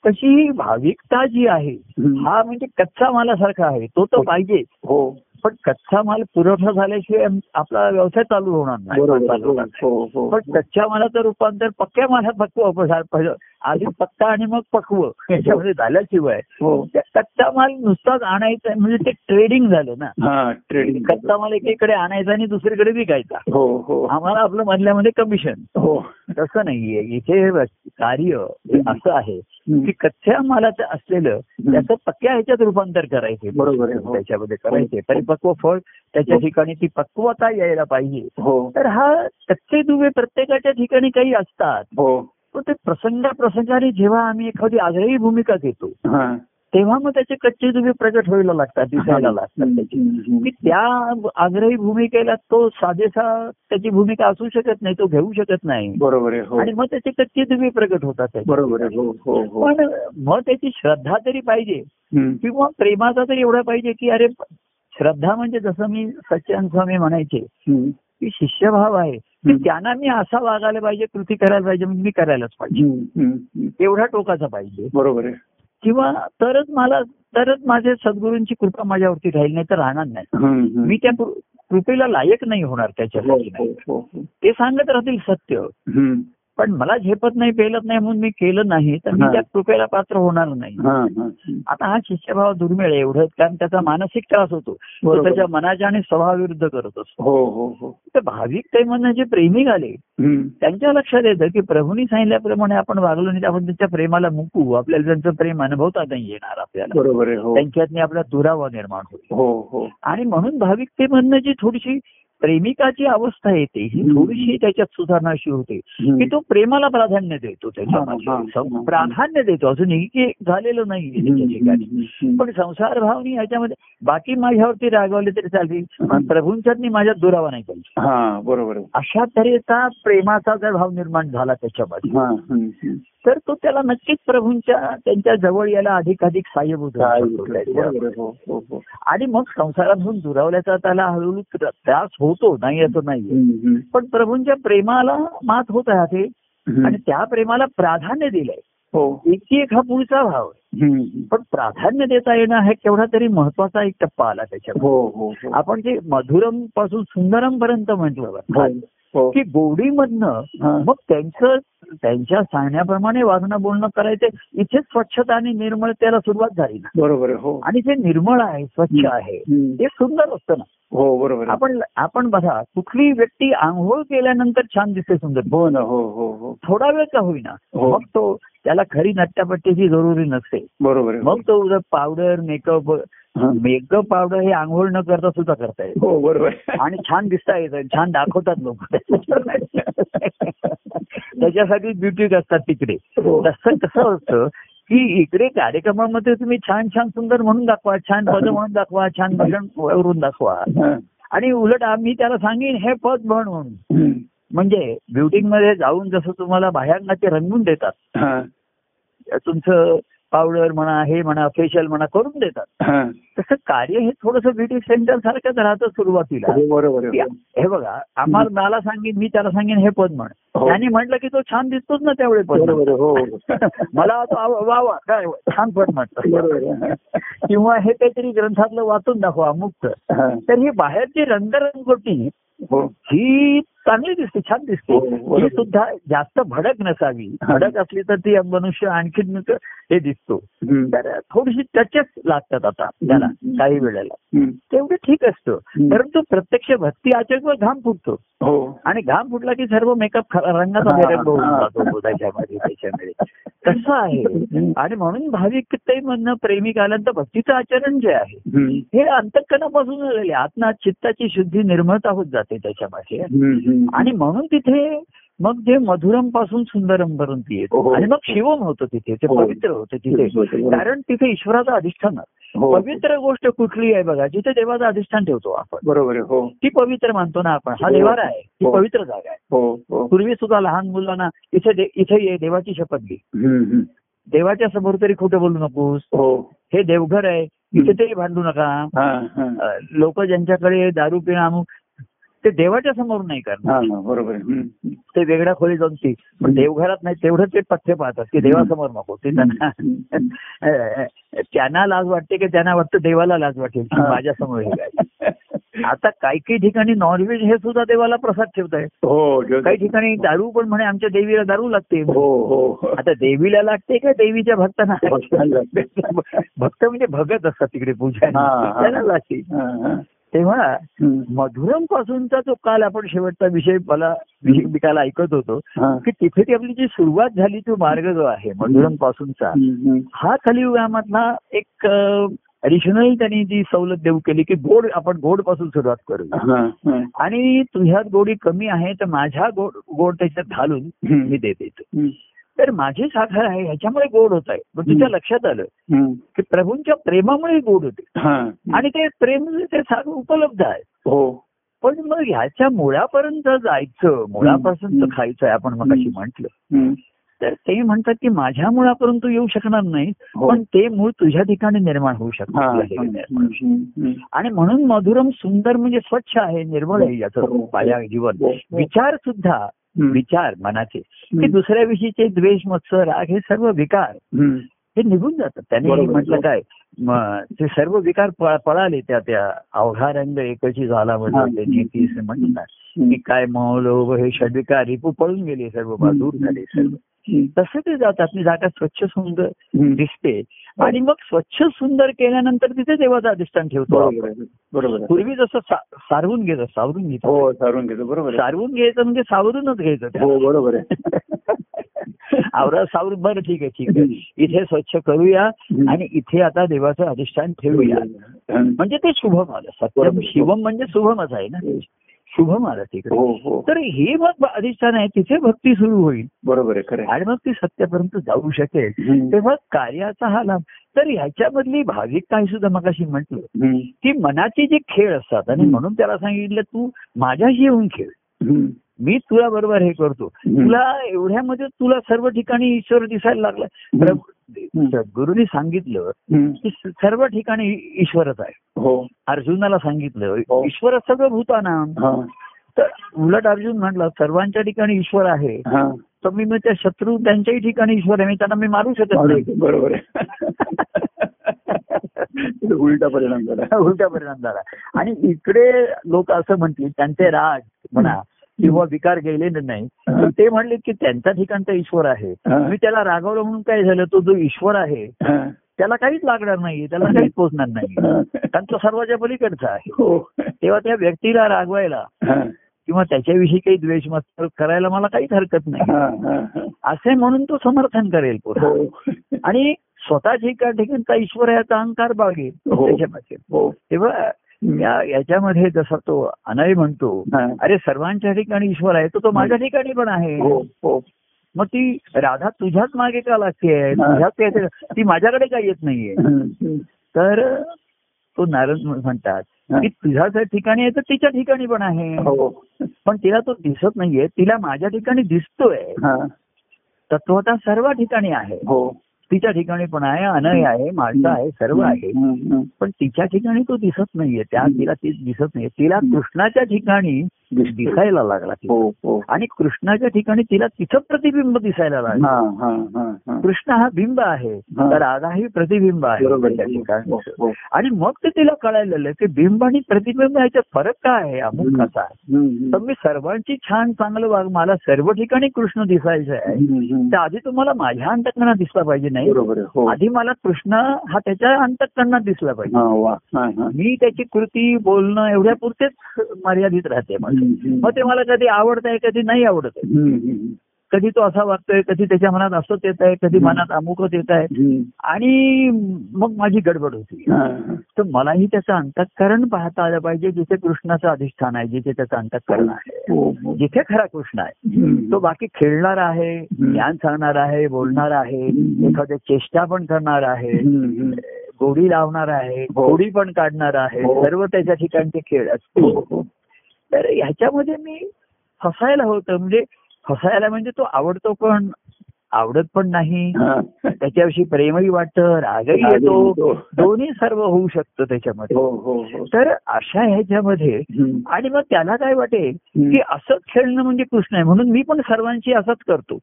तशी भाविकता जी आहे. हा म्हणजे कच्चा मालासारखा आहे तो तर. पाहिजे
हो
पण कच्चा माल पुरवठा झाल्याशिवाय आपला व्यवसाय चालू होणार नाही.
हो. हो हो
पण कच्च्या मालाचं रूपांतर पक्क्या मालात पहिलं आधी पक्का आणि मग पक्व याच्यामध्ये झाल्याशिवाय
हो.
कच्चा माल नुसताच आणायचा म्हणजे ते ट्रेडिंग झालं ना.
हा ट्रेडिंग
कच्चा माल एकीकडे आणायचा आणि दुसरीकडे विकायचा.
हो हो.
आम्हाला आपलं मधल्यामध्ये कमिशन
हो.
तसं नाहीये. इथे कार्य हे असं आहे. की कच्च्या मालाचं असलेलं त्याचं पक्क्या ह्याच्यात रूपांतर करायचे
बरोबर हो.
त्याच्यामध्ये करायचे परिपक्व फळ त्याच्या ठिकाणी ती पक्वता यायला पाहिजे.
हो.
तर हा कच्चे दुवे प्रत्येकाच्या ठिकाणी काही असतात.
हो.
ते प्रसंगा प्रसंगाने जेव्हा आम्ही एखादी आग्रही भूमिका घेतो
हा
तेव्हा मग त्याचे कच्चे दुवे प्रगट व्हायला लागतात दिसायला लागतात त्याची. की त्या आग्रही भूमिकेला तो साजेसा त्याची भूमिका असू शकत नाही तो घेऊ शकत नाही
बरोबर हो
आणि मग त्याचे कच्चे दुवे प्रगट होतात.
बरोबर हो हो
पण मग त्याची श्रद्धा तरी पाहिजे. किंवा प्रेमाचा तरी एवढा पाहिजे की अरे श्रद्धा म्हणजे जसं मी सच्चान स्वामी म्हणायचे. की शिष्यभाव आहे. त्यांना मी असा वागायला पाहिजे कृती करायला पाहिजे म्हणजे मी करायलाच पाहिजे. एवढा टोकाचा पाहिजे
बरोबर आहे
किंवा तरच मला तरच माझे सद्गुरूंची कृपा माझ्यावरती राहील नाही तर राहणार नाही. मी त्या कृपेला लायक नाही होणार त्याच्यासाठी
हो. हो, हो.
ते सांगत राहतील सत्य. पण मला झेपत नाही पेलत नाही म्हणून मी केलं नाही तर मी. त्या कृपेला पात्र होणार नाही. आता हा शिष्यभाव दुर्मिळ आहे एवढंच कारण त्याचा मानसिक त्रास होतो. तो. त्याच्या मनाच्या आणि स्वभावाविरुद्ध करत असतो.
हो हो हो.
तर भाविक ते म्हणणं जे प्रेमी आले. त्यांच्या लक्षात येतं की प्रभूंनी सांगितल्याप्रमाणे आपण वागलो नाही आपण त्यांच्या प्रेमाला मुकू. आपल्याला त्यांचं प्रेम अनुभवता नाही येणार आपल्याला.
हो.
त्यांच्यातनी आपला दुरावा निर्माण होईल. आणि म्हणून भाविक ते म्हणणं जी थोडीशी प्रेमिकाची अवस्था येते ही. थोडीशी त्याच्यात सुधारणा अशी होते. की तो प्रेमाला प्राधान्य देतो
हा, हा, हा.
त्याच्यामध्ये प्राधान्य देतो अजून की झालेलं नाही त्याच्या ठिकाणी. पण संसार भावनी ह्याच्यामध्ये बाकी माझ्यावरती रागवले तरी चालतील पण प्रभूंच्यातनी माझ्यात दुरावा नाही पाहिजे
हा बरोबर
अशा तऱ्हेचा प्रेमाचा जर भाव निर्माण झाला त्याच्यामध्ये
हा.
तर तो त्याला नक्कीच प्रभूंच्या त्यांच्या जवळ यायला अधिकाधिक
आहे. हो हो हो.
आणि मग संसारातून दुरावल्याचा त्याला हळूहळू त्र- त्रास होतो नाही असं नाही. पण प्रभूंच्या प्रेमाला मात होत राहते. आणि त्या प्रेमाला प्राधान्य दिलंय.
हो.
एक एक हा पुढचा भाव. पण प्राधान्य देता येणं हा केवढा तरी महत्त्वाचा एक टप्पा आला त्याच्यामध्ये. आपण जे मधुरमपासून सुंदरम पर्यंत म्हटलं की गोडीमधनं
हा.
मग त्यांचं त्यांच्या सांगण्याप्रमाणे वागणं बोलणं करायचं इथेच स्वच्छता आणि निर्मळतेला सुरुवात झाली ना
बरोबर हो
आणि जे निर्मळ आहे स्वच्छ आहे. ते सुंदर असतं ना
हो बरोबर.
आपण आपण बघा कुठली व्यक्ती आंघोळ केल्यानंतर छान दिसते सुंदर
हो ना हो हो हो
थोडा वेळ का होईना
हो.
मग तो त्याला खरी नट्टापट्टीची जरुरी नसते
बरोबर आहे
मग तो पावडर मेकअप
हा.
मेकअप पावडर हे आंघोळ न करता सुद्धा करता येईल
हो बरोबर.
आणि छान दिसता येतं छान दाखवतात लोक त्याच्यासाठी ब्युटी असतात तिकडे
हो.
तसं कसं असतं की इकडे कार्यक्रमामध्ये तुम्ही छान छान सुंदर म्हणून दाखवा छान पद म्हणून दाखवा छान भजन वरून दाखवा. आणि उलट आम्ही त्याला सांगेन हे पद म्हण म्हणून. म्हणजे ब्युटिंगमध्ये जाऊन जसं तुम्हाला बाह्यांगाचे रंगून देतात. तुमचं पावडर म्हणा हे म्हणा फेशियल म्हणा करून देतात. तसं कार्य हे थोडंसं ब्युटी सेंटर सारखंच राहतं सुरुवातीला
हो, बरोबर.
हे बघा आम्हाला मला सांगेन मी त्याला सांगेन हे पद म्हण
हो.
त्याने म्हटलं की तो छान दिसतोच ना त्यावेळी पद.
हो
मला तो वा वा काय छान पद म्हणतो. किंवा हे काहीतरी ग्रंथातलं वाचून दाखवा मुक्त. तर ही बाहेरची रंगरंगोटी
हो
ही चांगली दिसते छान दिसते
हो, बरोबर.
ही सुद्धा जास्त भडक नसावी
हा.
भडक असली तर ती मनुष्य आणखीन हे दिसतो. तर थोडीशी टचच लागतात आता त्याला. काही वेळेला. तेवढं ठीक असतं. परंतु प्रत्यक्ष भक्ती आचरणावर घाम फुटतो
हो
आणि घाम फुटला की सर्व मेकअप रंगाचा
हा,
रंग होऊन
हा.
जातो त्याच्यामध्ये त्याच्यामध्ये तसं आहे आणि म्हणून भाविक ते म्हणणं प्रेमिकाला तर भक्तीचं आचरण जे आहे. हे अंतकरणापासून झालेले आत्मा चित्ताची शुद्धी निर्मळता होत जाते त्याच्यामध्ये. आणि म्हणून तिथे मग जे मधुरमपासून सुंदरम पर्यंत
हो,
येतो
हो.
आणि मग शिवम होतं तिथे ते
हो.
पवित्र होतं तिथे. कारण तिथे ईश्वराचं अधिष्ठान.
हो.
पवित्र गोष्ट कुठली आहे बघा जिथे देवाचं अधिष्ठान ठेवतो आपण.
बरोबर हो.
ती पवित्र मानतो ना आपण. हा
हो.
देवारा आहे. ती
हो.
पवित्र जागा आहे.
हो हो.
पूर्वी सुद्धा लहान मुलांना इथे इथे ये देवाची शपथ घे. देवाच्या समोर तरी खोटं बोलू नकोस.
हो.
हे देवघर आहे. इथे तरी भांडू नका.
हा हा.
लोक ज्यांच्याकडे दारू पिणं अमुक ते देवाच्या समोर नाही करणार.
बरोबर.
ते वेगळ्या खोली जाऊन ती पण देवघरात नाही तेवढं ते पथ्य पाहतात की देवासमोर नको. ते त्यांना त्यांना लाज वाटते की त्यांना वाटतं देवाला लाज वाटेल
हे.
काय? आता काही काही ठिकाणी नॉनव्हेज हे सुद्धा देवाला प्रसाद ठेवताय
हो जो-
काही ठिकाणी दारू पण म्हणे आमच्या देवीला दारू लागते.
हो हो.
आता देवीला लागते का देवीच्या भक्तांना. भक्त म्हणजे भगत असतात तिकडे पूजा. त्याला लागते. तेव्हा. मधुरम पासूनचा जो काल आपण शेवटचा विषय मला मी काल ऐकत होतो. की तिथे ती आपली जी सुरुवात झाली तो मार्ग जो आहे मधुरम पासूनचा. हा कलियुगामधला एक ऍडिशनल त्यांनी जी सवलत देऊ केली की गोड आपण गोडपासून सुरुवात करू. आणि तुझ्यात गोडी कमी आहे तर माझ्या गोड गोड त्याच्यात घालून. मी देते. तर माझी साखर आहे ह्याच्यामुळे गोड होत आहे पण तुझ्या लक्षात आलं. की प्रभूंच्या प्रेमामुळे गोड होते. आणि ते प्रेम ते साखर उपलब्ध आहे
हो
पण मग ह्याच्या मुळापर्यंत जायचं मुळापासून. खायचं आहे आपण मग अशी म्हंटल. तर ते म्हणतात की माझ्या मुळापर्यंत येऊ शकणार नाही
हो.
पण ते मूळ तुझ्या ठिकाणी निर्माण होऊ.
हम्म.
आणि म्हणून मधुरम सुंदर म्हणजे स्वच्छ आहे निर्मळ आहे याचं
हो.
जीवन
हो. हो.
विचार सुद्धा. विचार मनाचे की. दुसऱ्या विषयीचे द्वेष मत्सर राग हे सर्व विकार. हे निघून जातात त्याने. म्हटलं काय ते सर्व विकार पळाले त्या त्या अवघा रंग एकची झाला
हा.
ते नीती असं म्हणतात की काय मोह लोभ हे षडविकार रिपू पळून गेले सर्व दूर झाले सर्व. तसं ते जातात ती जागा स्वच्छ सुंदर. दिसते. आणि मग स्वच्छ सुंदर केल्यानंतर तिथे देवाचं अधिष्ठान ठेवतो
बरोबर
पूर्वी जसं सारवून घेतं सावरून घेतो
हो सारून घेतो बरोबर
सारवून घ्यायचं म्हणजे सावरूनच घ्यायचं.
हो बरोबर आहे.
आवरा सावरून बरं ठीक आहे ठीक आहे. इथे स्वच्छ करूया आणि इथे आता देवाचं अधिष्ठान ठेवूया म्हणजे ते शुभम आलं सत्यम. शिवम म्हणजे शुभमच आहे ना शुभम आलं तिकडे
हो हो
तर हे मग अधिष्ठान आहे तिथे भक्ती सुरू होईल
बरोबर आहे.
आणि मग ती सत्यापर्यंत जाऊ शकेल. तेव्हा कार्याचा हा लाभ तर ह्याच्यामधली भाविक काही सुद्धा मगाशी म्हटलं
हम्म.
की मनाचे जे खेळ असतात आणि. म्हणून त्याला सांगितलं तू माझ्याशी येऊन खेळ. मी तुला बरोबर हे करतो. तुला एवढ्यामध्ये तुला सर्व ठिकाणी ईश्वर दिसायला लागला. सद्गुरूंनी सांगितलं. की सर्व ठिकाणी ईश्वरच आहे.
हो.
अर्जुनाला सांगितलं
हो.
ईश्वर सगळं भूताना तर उलट अर्जुन म्हटलं सर्वांच्या ठिकाणी ईश्वर आहे.
हा.
तर मी मग त्या शत्रू त्यांच्याही ठिकाणी ईश्वर आहे. मी त्यांना मी मारू शकत नाही.
बरोबर आहे. उलटा परिणाम झाला.
उलटा परिणाम झाला. आणि इकडे लोक असं म्हणतील त्यांचे राग म्हणा किंवा विकार गेलेले नाही. ते म्हणले की त्यांच्या ठिकाणचा ईश्वर आहे. मी त्याला रागवलं म्हणून काय झालं? तो जो ईश्वर आहे. त्याला काहीच लागणार नाही त्याला काहीच पोचणार नाही कारण तो सर्वाच्या पलीकडचा आहे.
हो.
तेव्हा त्या व्यक्तीला रागवायला. किंवा त्याच्याविषयी काही द्वेष मत करायला मला काहीच हरकत नाही. असे म्हणून तो समर्थन करेल पुढे.
हो.
आणि स्वतःच्या ठिकाणचा ईश्वर याचा अहंकार बाळगेल.
हो.
त्याच्यामध्ये. तेव्हा याच्यामध्ये जसा तो अनय म्हणतो. अरे सर्वांच्या ठिकाणी ईश्वर आहे तर तो माझ्या ठिकाणी पण आहे.
हो हो.
मग ती राधा तुझ्याच मागे का लागते. तुझ्याच ती माझ्याकडे काय येत नाहीये. तर तो नारद म्हणतात. की तुझ्या जर ठिकाणी आहे तर तिच्या ठिकाणी पण आहे.
हो.
पण तिला तो दिसत नाहीये तिला माझ्या ठिकाणी दिसतोय.
हा.
तत्वता सर्व ठिकाणी आहे. तिच्या ठिकाणी पण आहे अनय आहे माणसं आहे सर्व आहे. पण तिच्या ठिकाणी तो दिसत नाहीये त्या तिला ती दिसत नाहीये. तिला कृष्णाच्या ठिकाणी. दिसायला लागला.
हो हो.
आणि कृष्णाच्या ठिकाणी तिला तिचं प्रतिबिंब दिसायला लागलं.
हा हा हा हा.
कृष्ण हा बिंब आहे. तर राधा ही प्रतिबिंब आहे
हो.
आणि मग ते तिला कळायला की बिंब आणि प्रतिबिंब ह्याच्यात फरक काय आहे? अमुक. कसा आहे? तर मी सर्वांची छान चांगलं वाग मला सर्व ठिकाणी कृष्ण दिसायचं आहे. तर आधी तुम्हाला माझ्या अंतकरणात दिसला पाहिजे नाही? आधी मला कृष्ण हा त्याच्या अंतकरणात दिसला पाहिजे. मी त्याची कृती बोलणं एवढ्या पुरतेच मर्यादित राहते
हम्म.
मग ते मला कधी आवडत आहे कधी नाही आवडत आहे कधी तो असा वागतोय कधी त्याच्या मनात असंच येत आहे कधी. मनात अमुकच येत आहे. आणि मग माझी गडबड होती
हा, हा.
तर मलाही त्याचं अंतःकरण पाहता आलं पाहिजे जिथे कृष्णाचं अधिष्ठान आहे जिथे त्याचं अंतःकरण आहे
हो, हो.
जिथे खरा कृष्ण आहे. तो बाकी खेळणार आहे ज्ञान सांगणार आहे बोलणार आहे. एखाद्या चेष्टा पण करणार आहे. गोडी लावणार आहे
हो.
गोडी पण काढणार आहे
हो.
सर्व त्याच्या ठिकाणचे खेळ
हो,
असतील
हो.
तर ह्याच्यामध्ये मी फसायला होतं. म्हणजे फसायला म्हणजे तो आवडतो पण आवडत पण नाही. त्याच्याविषयी प्रेमही वाटतं रागही येतो. दोन्ही सर्व होऊ शकतं त्याच्यामध्ये
हो हो हो
तर अशा ह्याच्यामध्ये. आणि मग त्याला काय वाटेल. की असंच खेळणं म्हणजे कृष्ण आहे म्हणून मी पण सर्वांशी असंच करतो.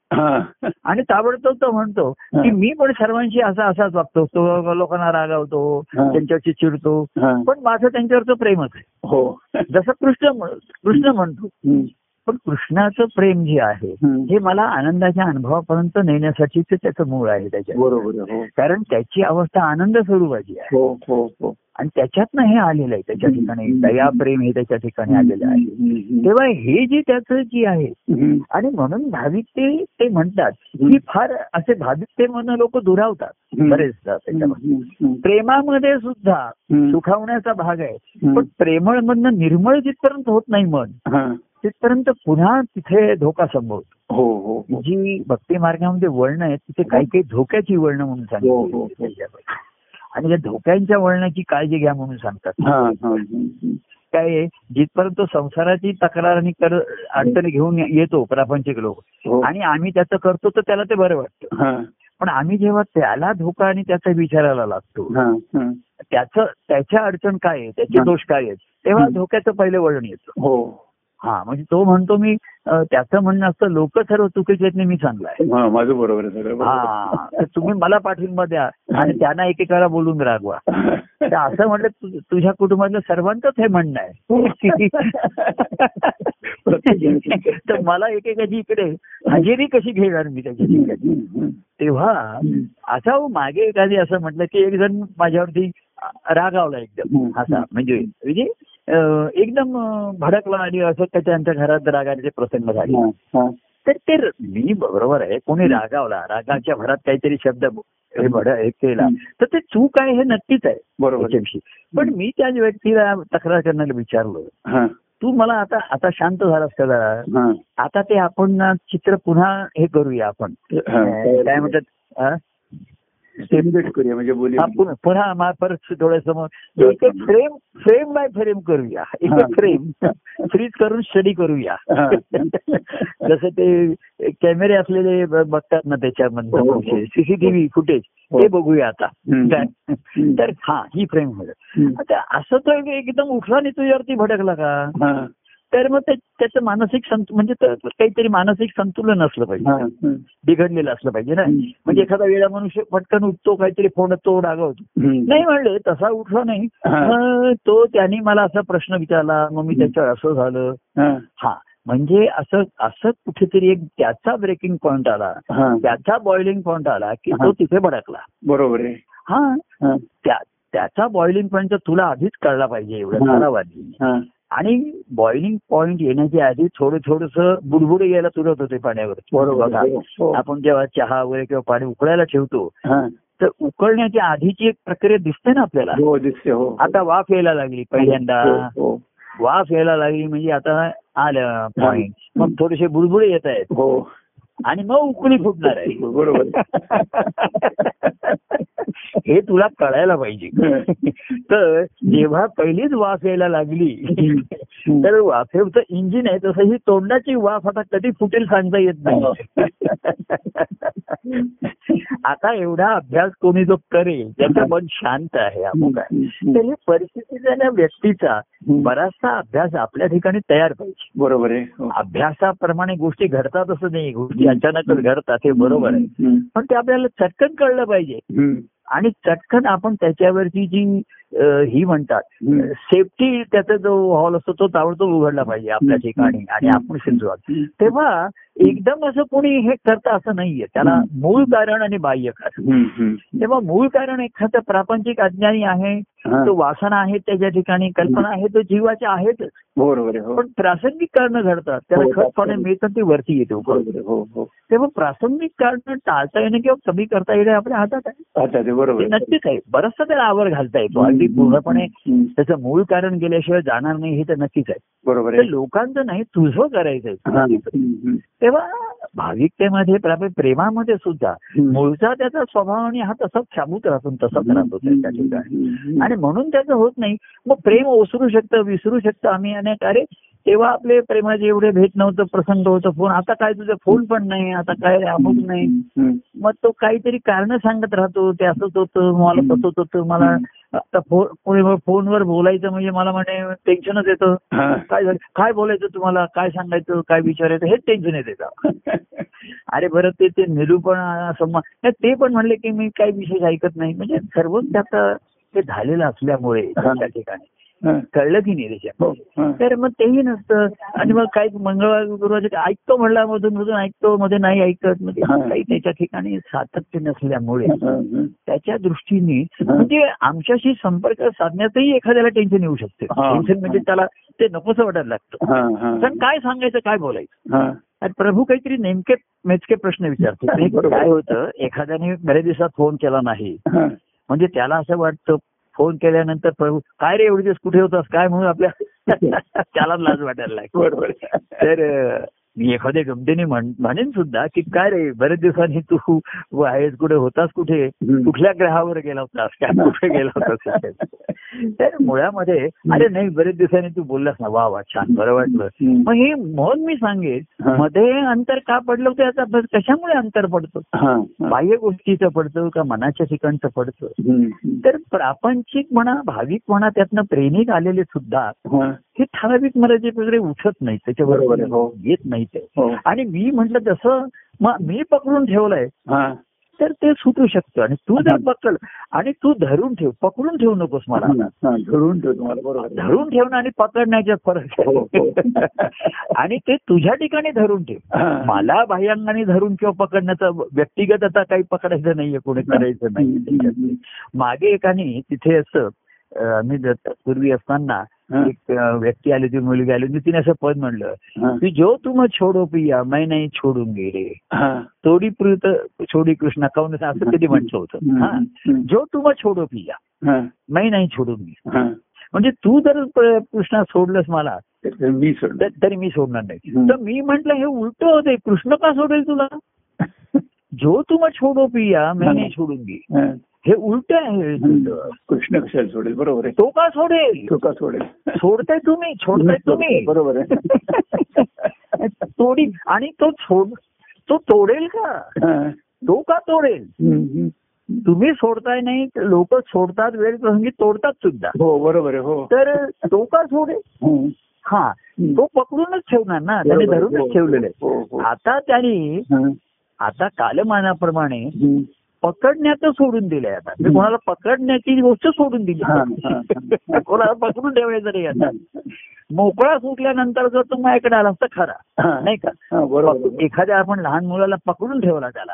आणि ताबडतोब तो म्हणतो. की मी पण सर्वांशी असा असाच वागतो तो लोकांना रागावतो. त्यांच्यावरची चिडतो. पण माझं त्यांच्यावरचं प्रेमच आहे
हो
जसं कृष्ण कृष्ण म्हणतो. पण कृष्णाचं प्रेम जे आहे. हे मला आनंदाच्या अनुभवापर्यंत नेण्यासाठीच त्याचं मूळ आहे त्याच्यात
बरोबर. हो
कारण त्याची अवस्था आनंद स्वरूपाची आहे
हो हो हो
आणि त्याच्यातनं हे आलेलं आहे त्याच्या ठिकाणी दया प्रेम हे त्याच्या ठिकाणी आलेलं आहे. तेव्हा हे जे त्याचं जी आहे. आणि म्हणून भाविक ते म्हणतात. की फार असे भाविकते म्हणून लोक दुरावतात. बरेचदा त्याच्यामध्ये. प्रेमामध्ये सुद्धा. सुखावण्याचा भाग आहे. पण प्रेमळ मधनं निर्मळ जिथपर्यंत होत नाही मन
हा.
तिथपर्यंत पुन्हा तिथे धोका संभवतो
हो हो हो
जी भक्ती मार्गामध्ये वळणं आहेत तिथे काही काही धोक्याची वळणं म्हणून
हो, हो, हो.
सांगितली आणि त्या धोक्यांच्या वळणाची काळजी घ्या म्हणून सांगतात
हा, हा.
काय जिथपर्यंत तो संसाराची तक्रार आणि अडचणी घेऊन येतो प्रापंचिक लोक
हो.
आणि आम्ही त्याचं करतो तर त्याला ते बरं वाटतं
हा,
पण आम्ही जेव्हा त्याला धोका आणि त्याचा विचारायला लागतो
हा, हा.
त्याचं त्याच्या अडचण काय आहे त्याचे
हा.
दोष काय आहेत तेव्हा
हं.
धोक्याचं पहिलं वळण येतं
हो
म्हणजे तो म्हणतो मी त्याचं म्हणणं असतं लोक सर्व चुकीचे आहेत मी चांगला आहे
हा माझं बरोबर
हा तर तुम्ही मला पाठिंबा द्या आणि त्यांना एकेकाला बोलून रागवा. तर असं म्हटलं तुझ्या कुटुंबातल्या सर्वांचंच हे म्हणणं आहे. तर मला एकेकाची इकडे हजेरी कशी घेणार मी त्याच्या
हम्म.
तेव्हा असा हो मागे एखादी असं म्हटलं की एक जण माझ्यावरती रागावला एकदम. असा म्हणजे म्हणजे एकदम भडकला आणि असं त्याच्या त्यांच्या घरात रागाचे प्रसंग झाले. तर ते मी बरोबर आहे कोणी रागावला रागाच्या भरात काहीतरी शब्द हे भड केला तर ते चूक आहे हे नक्कीच आहे
बरोबर.
पण मी त्या व्यक्तीला तक्रार करण्याला विचारलं.
हा,
तू मला आता आता शांत झालास का जरा?
हा.
आता ते आपण चित्र पुन्हा हे करूया आपण. काय म्हणतात
सेलिब्रेट करूया म्हणजे बोली
हा, पुन्हा पुन्हा मा- परत डोळ्यासमोर. एक एक फ्रेम फ्रेम बाय फ्रेम करूया. एक. एक फ्रेम. फ्रीज करून स्टडी करूया. जसं ते कॅमेरे असलेले बघतात ना त्याच्यामधलं
हो.
सीसीटीव्ही फुटेज
हो.
ते बघूया आता. तर हा ही फ्रेम. आता असं तो एक- एकदम उठला आणि तुझ्यावरती भडकला का? तर मग त्याचं मानसिक संतु म्हणजे काहीतरी मानसिक संतुलन असलं पाहिजे. बिघडलेलं असलं पाहिजे ना. म्हणजे एखादा वेळा मनुष्य पटकन उठतो काहीतरी फोडतो रागवतो. नाही म्हणले तसा उठला नाही. तो त्यांनी मला असा प्रश्न विचारला मग मी त्याच्यावर असं झालं.
हा,
म्हणजे असं असं कुठेतरी एक त्याचा ब्रेकिंग पॉइंट आला. त्याचा बॉइलिंग पॉइंट आला की. तो तिथे भडकला.
बरोबर आहे.
हा. त्या त्याचा बॉइलिंग पॉइंट तुला आधीच कळला पाहिजे एवढं
हा. हा.
आणि बॉइलिंग पॉइंट येण्याच्या आधी थोडं थोडस बुडबुडे यायला सुरुवात होते पाण्यावर
आहे. हो.
आपण जेव्हा चहा वगैरे किंवा पाणी उकळायला ठेवतो
हा.
तर उकळण्याच्या आधीची एक प्रक्रिया दिसते ना आपल्याला
हो दिसते हो
आता वाफ यायला लागली पहिल्यांदा
हो, हो.
वाफ यायला लागली म्हणजे आता आलं पॉइंट मग थोडेसे बुडबुडे येत आहेत
हो
आणि मग उकळी फुटणार आहे.
बरोबर.
हे तुला कळायला पाहिजे. तर जेव्हा पहिलीच वाफ यायला लागली तर वाफेचं इंजिन आहे तसं ही तोंडाची वाफ आता कधी फुटेल सांगता येत नाही. आता एवढा अभ्यास कोणी जो करेल त्याचं मन शांत आहे अमुक तर ही परिस्थितीचा त्या व्यक्तीचा बराचसा अभ्यास आपल्या ठिकाणी तयार पाहिजे.
बरोबर आहे. हो.
अभ्यासाप्रमाणे गोष्टी घडतात असं नाही गोष्टी अचानकच घडतात हे बरोबर आहे. पण ते आपल्याला चटकन कळलं पाहिजे. आणि चटकन आपण त्याच्यावरची जी ही म्हणतात. सेफ्टी त्याचा जो हॉल असतो तो ताबडतोब उघडला पाहिजे आपल्या ठिकाणी आणि आपण शिजवत तेव्हा एकदम असं कोणी हे करतं असं नाहीये. त्याला. मूळ कारण आणि बाह्य कारण. तेव्हा मूळ कारण एखादं प्रापंचिक अज्ञानी आहे
हा.
तो वासना आहे त्याच्या ठिकाणी कल्पना आहे तो जीवाच्या आहेत.
बरोबर हो.
पण प्रासंगिक कारण घडतात. त्याला
हो,
खत पाणी मिळतं ती वरती येते
हो हो.
तेव्हा प्रासंगिक कारण टाळता येणं किंवा कमी करता येणं आपल्या हातात आहे.
बरोबर.
नक्कीच आहे. बरचसा त्याला आवर घालता येतो. अगदी पूर्णपणे. त्याचं मूळ कारण गेल्याशिवाय जाणार नाही हे तर नक्कीच आहे
बरोबर
लोकांचं नाही तुझं करायचंय. तेव्हा भाविकतेमध्ये प्रा- प्रेमामध्ये सुद्धा. मूळचा त्याचा स्वभाव आणि हा तसाच शाबूत राहतो तसाच राहतो त्या ठिकाणी. आणि म्हणून त्याचं होत नाही मग प्रेम ओसरू शकतं विसरू शकतं आम्ही अनेक अरे तेव्हा आपले प्रेमाचे एवढे भेट नव्हतं प्रसंग होतं फोन आता काय तुझं फोन पण नाही आता काय अमुक नाही. मग तो काहीतरी कारण सांगत राहतो ते असंच होतं मला तसंच होतं मला आता फोन फोनवर बोलायचं म्हणजे मला म्हणे टेन्शनच येतं. काय झालं? काय बोलायचं तुम्हाला? काय सांगायचं? काय विचारायचं हेच टेन्शन येते अरे बरं ते ते निरूपण नाही, ते पण म्हणले की मी काही विशेष ऐकत नाही. म्हणजे सर्वच त्याचं ते झालेलं असल्यामुळे त्या ठिकाणी. कळलं की नाही. त्याच्यात
हा.
तर मग तेही नसतं आणि मग काही मंगळवार गुरुवार ऐकतो म्हणला मधून मधून ऐकतो मध्ये नाही ऐकत म्हणजे. काही त्याच्या ठिकाणी सातत्य नसल्यामुळे. त्याच्या दृष्टीने. म्हणजे आमच्याशी संपर्क साधण्यातही एखाद्याला टेन्शन येऊ शकते. टेन्शन म्हणजे त्याला ते नकोसं वाटायला लागतं. कारण काय सांगायचं काय बोलायचं. आणि प्रभू काहीतरी नेमके मेचके प्रश्न विचारतो. काय होतं एखाद्याने बऱ्याच दिवसात फोन केला नाही. म्हणजे त्याला असं वाटतं फोन केल्यानंतर प्रभू काय रे एवढे दिवस कुठे होतास? काय म्हणून आपल्या त्याला लाज वाटायला
बरोबर.
तर मी एखाद्या गमतीने म्हण- म्हणेन सुद्धा की काय रे बरेच दिवसांनी तू आहेस कुठे होतास कुठे. कुठल्या ग्रहावर गेला होतास काय कुठे गेला होतास तर मुळामध्ये अरे नाही बरेच दिवसांनी तू बोललास ना वा वा छान बरं वाटलं. मग हे म्हणून मी सांगेन. मध्ये अंतर का पडलं होतं याचा अभ्यास कशामुळे अंतर पडतं. बाह्य गोष्टीचं पडतं का मनाच्या ठिकाणचं पडतं. तर प्रापंचिक म्हणा भाविक म्हणा त्यातनं प्रेमिक आलेले सुद्धा
हा.
ठराविक वगैरे उठत नाही त्याच्याबरोबर
हो.
येत नाही ते
हो.
आणि मी म्हंटल तसं मग मी पकडून ठेवलंय
हा.
तर ते सुटू शकतं आणि तू जर. पकड आणि तू धरून ठेव पकडून ठेवू नकोस मला
धरून ठेव.
धरून ठेवणं आणि पकडण्याच्यात फरक
हो, हो.
आणि ते तुझ्या ठिकाणी धरून ठेव. मला बाह्यांगाने धरून किंवा पकडण्याचं व्यक्तिगत आता काही पकडायचं नाहीये कोणी करायचं नाही. मागे एकाने तिथे असं आम्ही पूर्वी असताना. एक व्यक्ती आली होती मुलगी आली होती तिने असं पद म्हणलं. की जो तुम छोडो पिया मैं नाही छोडून गेले. तोडी प्रीत छोडी कृष्णा काऊन असं कधी म्हटलं होतं हा. जो तुम छोडो पिया. मैं नाही छोडून गेले. म्हणजे तू जर कृष्णा सोडलंस मला
मी सोडलं
तर- मी सोडणार नाही. तर मी म्हंटल हे उलट होते कृष्ण का सोडेल तुला जो तुम छोडो पिया मैं नाही सोडून गे
हा.
उलट आहे.
कृष्ण कशाला सोडेल बरोबर आहे
तो का सोडेल
तो का सोडेल
सोडताय तुम्ही सोडताय तुम्ही
बरोबर आहे
तोडी आणि तो सोड तो तोडेल का. तो का तोडेल. तुम्ही सोडताय नाही लोक सोडतात वेळ प्रसंगी तोडतात सुद्धा
हो बरोबर आहे हो
तर तो का सोडेल. हा. तो पकडूनच ठेवणार ना त्याने
आहे. हो,
धरूनच ठेवलेलं आहे
हो, हो.
आता त्यांनी. आता कालमानाप्रमाणे. पकडण्याचं सोडून दिलंय आता मी कोणाला पकडण्याची गोष्ट सोडून दिली. कोणाला पकडून ठेवायचं नाही आता मोकळा सुटल्यानंतर जर तो माझ्याकडे आला असता खरा. नाही का. एखाद्या आपण लहान मुलाला पकडून ठेवला त्याला.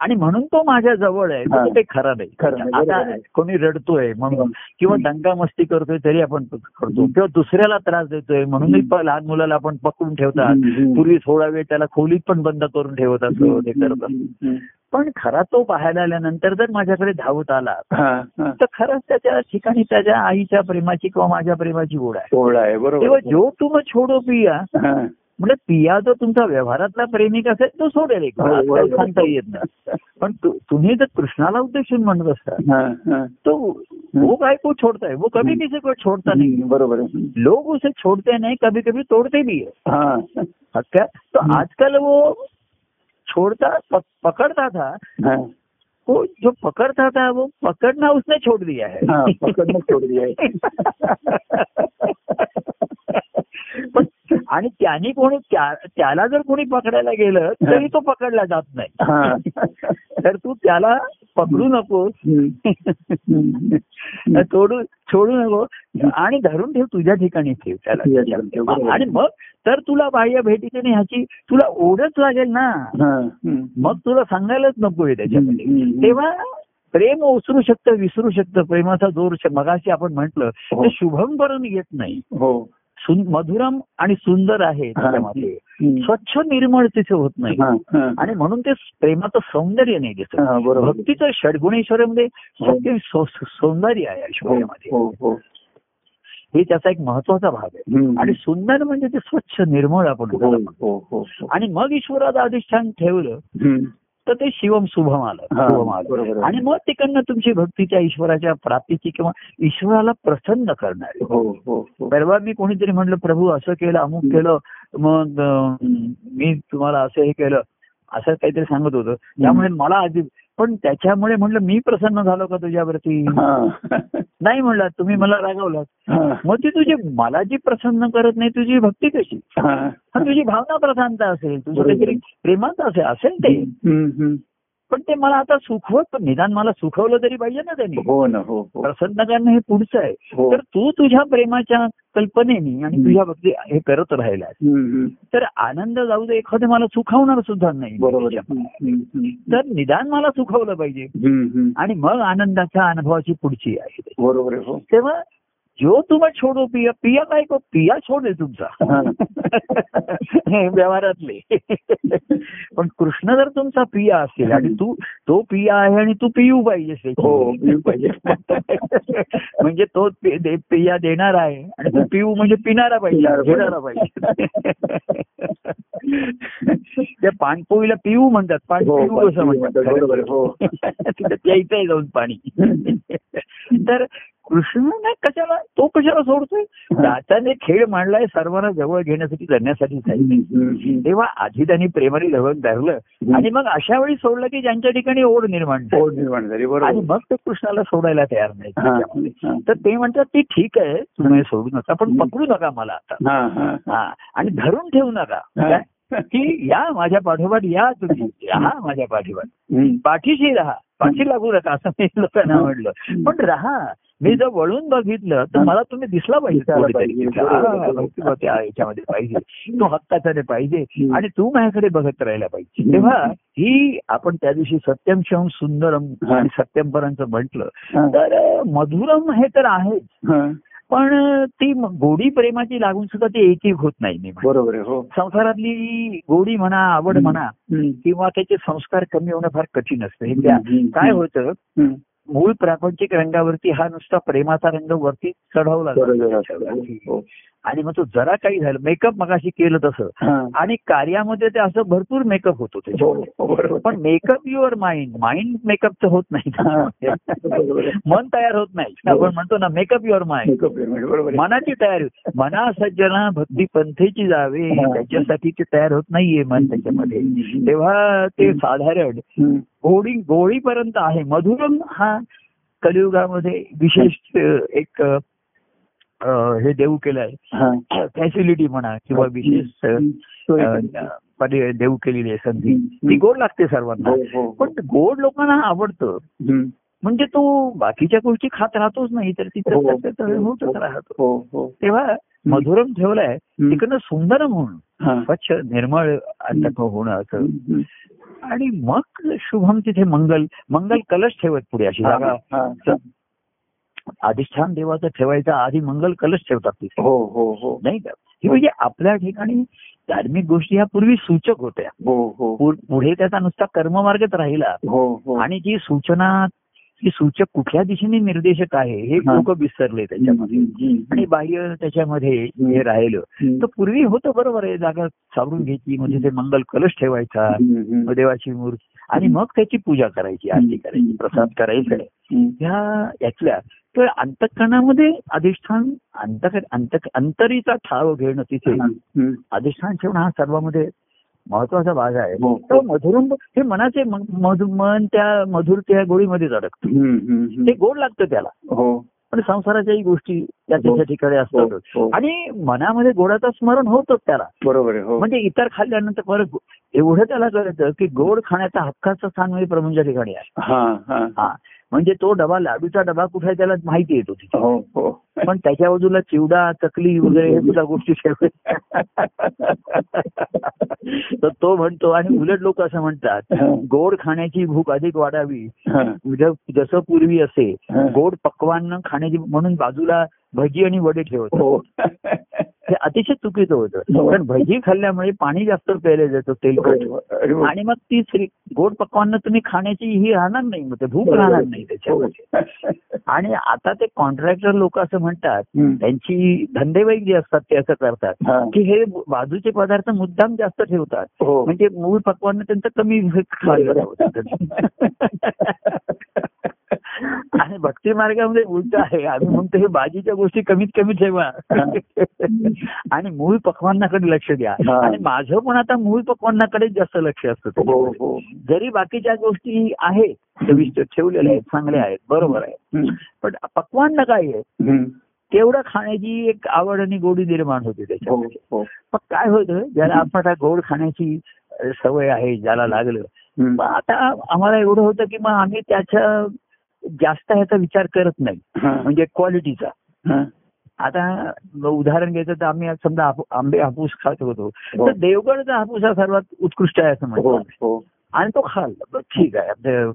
आणि म्हणून तो माझ्या जवळ आहे
हा.
तर ते खरा नाही
खरं नाही, बरोबर
आता. कोणी रडतोय म्हणून किंवा दंगा मस्ती करतोय तरी आपण करतो किंवा दुसऱ्याला त्रास देतोय म्हणूनही प- लहान मुलाला आपण पकडून ठेवतात. पूर्वी थोडा वेळ त्याला खोलीत पण बंद करून ठेवत असतो ते करत असतो. पण खरा तो पाहायला आल्यानंतर जर माझ्याकडे धावत आला
हा, हा.
तर खरंच त्याच्या ठिकाणी त्याच्या आईच्या प्रेमाची किंवा माझ्या प्रेमाची ओढ आहे
बरोबर
तेव्हा. जो तुम छोडो पिया
हा.
म्हणजे पिया जो तुमचा व्यवहारातला प्रेमिक असेल तो सोडेल एक
हो,
सांगता येत नाही. पण तुम्ही जर कृष्णाला उद्देशून म्हणत असता
हा, हा.
तो वो काय को छोड़ता है वो कभी किसी को छोड़ता नहीं.
हम्म, बरोबर
लोग उसे छोड़ते नहीं कभी कभी तोड़ते भी है.
हा.
तो
हम्म.
आजकल वो छोड़ता पकड़ता था वो जो पकड़ता था वो पकड़ना उसने छोड़ दिया है.
हा, पकडणं सोड दिली
पण आणि त्यांनी कोणी त्या- त्याला जर कोणी पकडायला गेलं तरी तो पकडला जात नाही
हा.
तर तू त्याला पकडू नकोस. तोडू सोडू नको आणि धरून ठेव तुझ्या ठिकाणी ठेव त्याला. आणि मग तर तुला बाह्य भेटीची नाही ह्याची तुला ओढच लागेल ना. मग तुला सांगायलाच नकोय त्याच्यामध्ये
हम्म.
तेव्हा प्रेम ओसरू शकतं विसरू शकतं प्रेमाचा जोर मगाशी आपण म्हंटल
हो.
ते शुभम करून येत नाही
हो
मधुरम आणि सुंदर आहे त्याच्यामध्ये. स्वच्छ निर्मळ तिथे होत नाही
हा, हा.
आणि म्हणून ते प्रेमाचं सौंदर्य नाही दिसत
हा,
भक्तीचं षडगुणेश्वरमध्ये सत्य सौ- सौंदर्य आहे ऐश्वर्यामध्ये
हो हो
हे त्याचा एक महत्त्वाचा भाग आहे. आणि सुंदर म्हणजे ते स्वच्छ निर्मळ आपण
हो. हो हो हो.
आणि मग ईश्वराचं अधिष्ठान ठेवलं. तर ते शिवम शुभम आलं
हा,
शुभम आलं. आणि मग तिकडनं तुमची भक्ती त्या ईश्वराच्या प्राप्तीची किंवा ईश्वराला प्रसन्न करणार.
हो हो हो.
परवा मी कोणीतरी म्हटलं प्रभू असं केलं अमुक केलं मग मी तुम्हाला असं हे केलं असं काहीतरी सांगत होतं. त्यामुळे मला आधी पण त्याच्यामुळे म्हटलं मी प्रसन्न झालो का तुझ्यावरती. नाही म्हणलं तुम्ही मला रागवलात. मग ती तुझी मला जी प्रसन्न करत नाही तुझी भक्ती कशी तुझी भावना प्रधानता असेल तुझं. काहीतरी प्रेमाचं असेल असेल ते. पण ते मला आता सुखवत पण निदान मला सुखवलं तरी पाहिजे ना त्यांनी
हो ना हो हो
प्रसन्न करणं हे पुढचं आहे
हो.
तर तू तुझ्या प्रेमाच्या कल्पनेनी आणि. तुझ्या भक्ती हे करत
हम्म.
तर आनंद जाऊ दे एखादं मला सुखावणार सुद्धा नाही
बरोबर.
तर निदान मला सुखवलं पाहिजे. आणि मग आनंदाच्या अनुभवाची पुढची आहे.
बरोबर हो
तेव्हा जो तुम्हा छोडो पिया पिया काय को पिया छोड आहे तुमचा व्यवहारातले. पण कृष्ण जर तुमचा पिया असेल आणि तू तो पिया आहे आणि तू पियू त्याची.
हो पिऊ पाहिजे.
म्हणजे तो पिया देणार आहे आणि तू पिऊ म्हणजे पिणारा पाहिजे.
पाहिजे.
घेणारा पाहिजे. त्या पाणपोईला पिऊ म्हणतात. पाण
हो,
पिऊ असं
म्हणतात, बरोबर हो.
तिथं प्यायचंय जाऊन पाणी. तर कृष्ण कशाला? तो कशाला सोडतोय? त्याने खेळ मांडलाय सर्वांना जवळ घेण्यासाठी
हम्म.
तेव्हा आधी त्यांनी प्रेमाने जवळ धरलं आणि मग अशा वेळी सोडलं की ज्यांच्या ठिकाणी ओढ निर्माण झाली.
ओढ निर्माण झाली
आणि
बरोबर
मग ते कृष्णाला सोडायला तयार नाही
हा. हा.
तर ते म्हणतात की ठीक आहे तुम्ही सोडू नका पण पकडू नका मला आता.
हा, हा, हा.
हा आणि धरून ठेवू नका.
हा.
की या माझ्या पाठोपाठ या तुम्ही. राहा माझ्या पाठीपाठ.
हम्म.
पाठीशी राहा. पाठी लागू नका असं मी लोकांना म्हटलं. पण राहा. मी जर वळून बघितलं तर मला तुम्ही दिसला पाहिजे कोणीतरी.
पाहिजे.
तो हक्काच्याने पाहिजे. आणि तू माझ्याकडे बघत राहायला पाहिजे. तेव्हा ही आपण त्या दिवशी सत्यम शिवम सुंदरम. आणि सत्यम पर्यंत म्हटलं. तर मधुरम हे तर आहेच. पण ती गोडी प्रेमाची लागून सुद्धा ती एक होत नाही मी.
बरोबर हो
संसारातली गोडी म्हणा आवड म्हणा. किंवा त्याचे संस्कार कमी होणं फार कठीण असतं हे. काय होतं. मूळ प्रापंचिक रंगावरती हा नुसता प्रेमाचा रंग वरती चढवला जातो.
हो.
आणि मग तो जरा काही झालं मेकअप मगाशी केलं तसं.
हा.
आणि कार्यामध्ये ते असं भरपूर मेकअप होतो
हो,
त्याच्यामध्ये.
हो, बरोबर.
पण मेकअप युअर माइंड माइंड मेकअपचं होत नाही.
हा.
मन तयार होत नाही. आपण म्हणतो ना मेकअप युअर माइंड. मनाची तयारी. मना सज्जना भक्ती पंथेची जावे.
हा.
त्याच्यासाठी ते तयार होत नाहीये मन त्याच्यामध्ये. तेव्हा ते साधारण. गोडी गोळीपर्यंत आहे. मधुरम हा कलियुगामध्ये विशेष एक हे देऊ केलंय
हा.
फॅसिलिटी म्हणा किंवा विशेष
केली.
देऊ केलेली आहे संधी. ती गोड लागते सर्वांना
हो, हो, हो.
पण गोड लोकांना आवडतं. म्हणजे तो बाकीच्या गोष्टी खात राहतोच नाही तर तिथं होतच राहतो तेव्हा मधुरम ठेवलाय. तिकडनं सुंदरम होणं
हा.
स्वच्छ निर्मळ अंतक होणं असं. आणि मग शुभम तिथे मंगल मंगल कलश ठेवत पुढे अशी जागा. अधिष्ठान देवाचं ठेवायचा आधी मंगल कलश ठेवतात तिथे.
हो हो हो.
नाही का? ही म्हणजे आपल्या ठिकाणी धार्मिक गोष्टी ह्या पूर्वी सूचक होत्या.
हो हो.
पुढे त्याचा नुसता कर्ममार्गच राहिला.
हो हो.
आणि जी सूचना ही सूचक कुठल्या दिशेने निर्देशक आहे हे. लोक विसरले त्याच्यामध्ये. आणि बाह्य त्याच्यामध्ये हे राहिलं. तर पूर्वी होतं बरोबर आहे जागा सावरून घ्यायची म्हणजे ते मंगल कलश ठेवायचा देवाची मूर्ती. आणि मग त्याची पूजा करायची आरती करायची प्रसाद करायचा. ह्या यातल्या तर अंतकरणामध्ये अधिष्ठान अंत अंत अंतरीचा ठाव घेणं तिथे अधिष्ठान ठेवणं हा सर्वांमध्ये महत्त्वाचा भाग आहे.
हो.
तो हे. मनाचे म- मधु मन त्या मधुर त्या गोळीमध्येच अडकतं. ते गोड लागतं त्याला.
हो.
पण संसाराच्याही गोष्टी त्या त्याच्या ठिकाणी
हो,
असतातच.
हो.
आणि मनामध्ये गोडाचं स्मरण होतच त्याला.
बरोबर हो.
म्हणजे इतर खाल्ल्यानंतर परत एवढं त्याला कळतं की गोड खाण्याचा हक्काचं स्थान म्हणजे प्रभूंच्या ठिकाणी आहे.
हा हा.
हा. म्हणजे तो डबा लाडूचा डबा कुठे आहे त्याला माहिती येतो तिथे.
हो हो.
पण त्याच्या बाजूला चिवडा चकली वगैरे सुद्धा गोष्टी तर तो म्हणतो आणि उलट लोक असं म्हणतात गोड खाण्याची भूक अधिक वाढावी. जसं पूर्वी असे. गोड पक्वान्न खाण्याची म्हणून बाजूला भजी आणि वडे ठेवत
हो
हे अतिशय चुकीचं होतं
हो.
कारण भजी खाल्ल्यामुळे पाणी जास्त प्यायला जातं तेलकट
वा.
आणि मग ती श्री- गोड पक्वान्न तुम्ही खाण्याची ही राहणार नाही मग ते भूक राहणार नाही त्याच्यामध्ये आणि आता ते कॉन्ट्रॅक्टर लोक असं म्हणतात. त्यांची धंदेवाईक जे असतात ते असं करतात
हा.
की हे बाजूचे पदार्थ मुद्दाम जास्त ठेवतात
हो
म्हणजे मूळ पक्वान्न त्यांचं कमी खाल्लं जातं. आणि भक्ती मार्गामध्ये उलट आहे. आम्ही म्हणतो हे बाजीच्या गोष्टी कमीत कमी ठेवा. आणि मूळ पक्वान्नाकडे लक्ष द्या. आणि माझं पण आता मूळ पक्वान्नाकडेच जास्त लक्ष असतं
हो. हो.
जरी बाकीच्या गोष्टी आहेत चविष्ट ठेवलेल्या आहेत चांगल्या आहेत बरोबर आहे. पण पक्वान्न काय आहे. तेवढं खाण्याची एक आवड आणि गोडी निर्माण होते त्याच्यामध्ये.
हो
मग काय होतं ज्याला आपण गोड खाण्याची सवय आहे ज्याला लागलं. आता आम्हाला एवढं होतं की मग आम्ही त्याच्या जास्त ह्याचा विचार करत नाही. म्हणजे क्वालिटीचा. आता उदाहरण घ्यायचं तर आम्ही समजा आंबे हापूस खात होतो.
हो.
तर देवगडचा हापूस हा सर्वात उत्कृष्ट आहे असं
हो
म्हणतो
हो.
आणि तो खाल्ला ठीक आहे. आपल्या.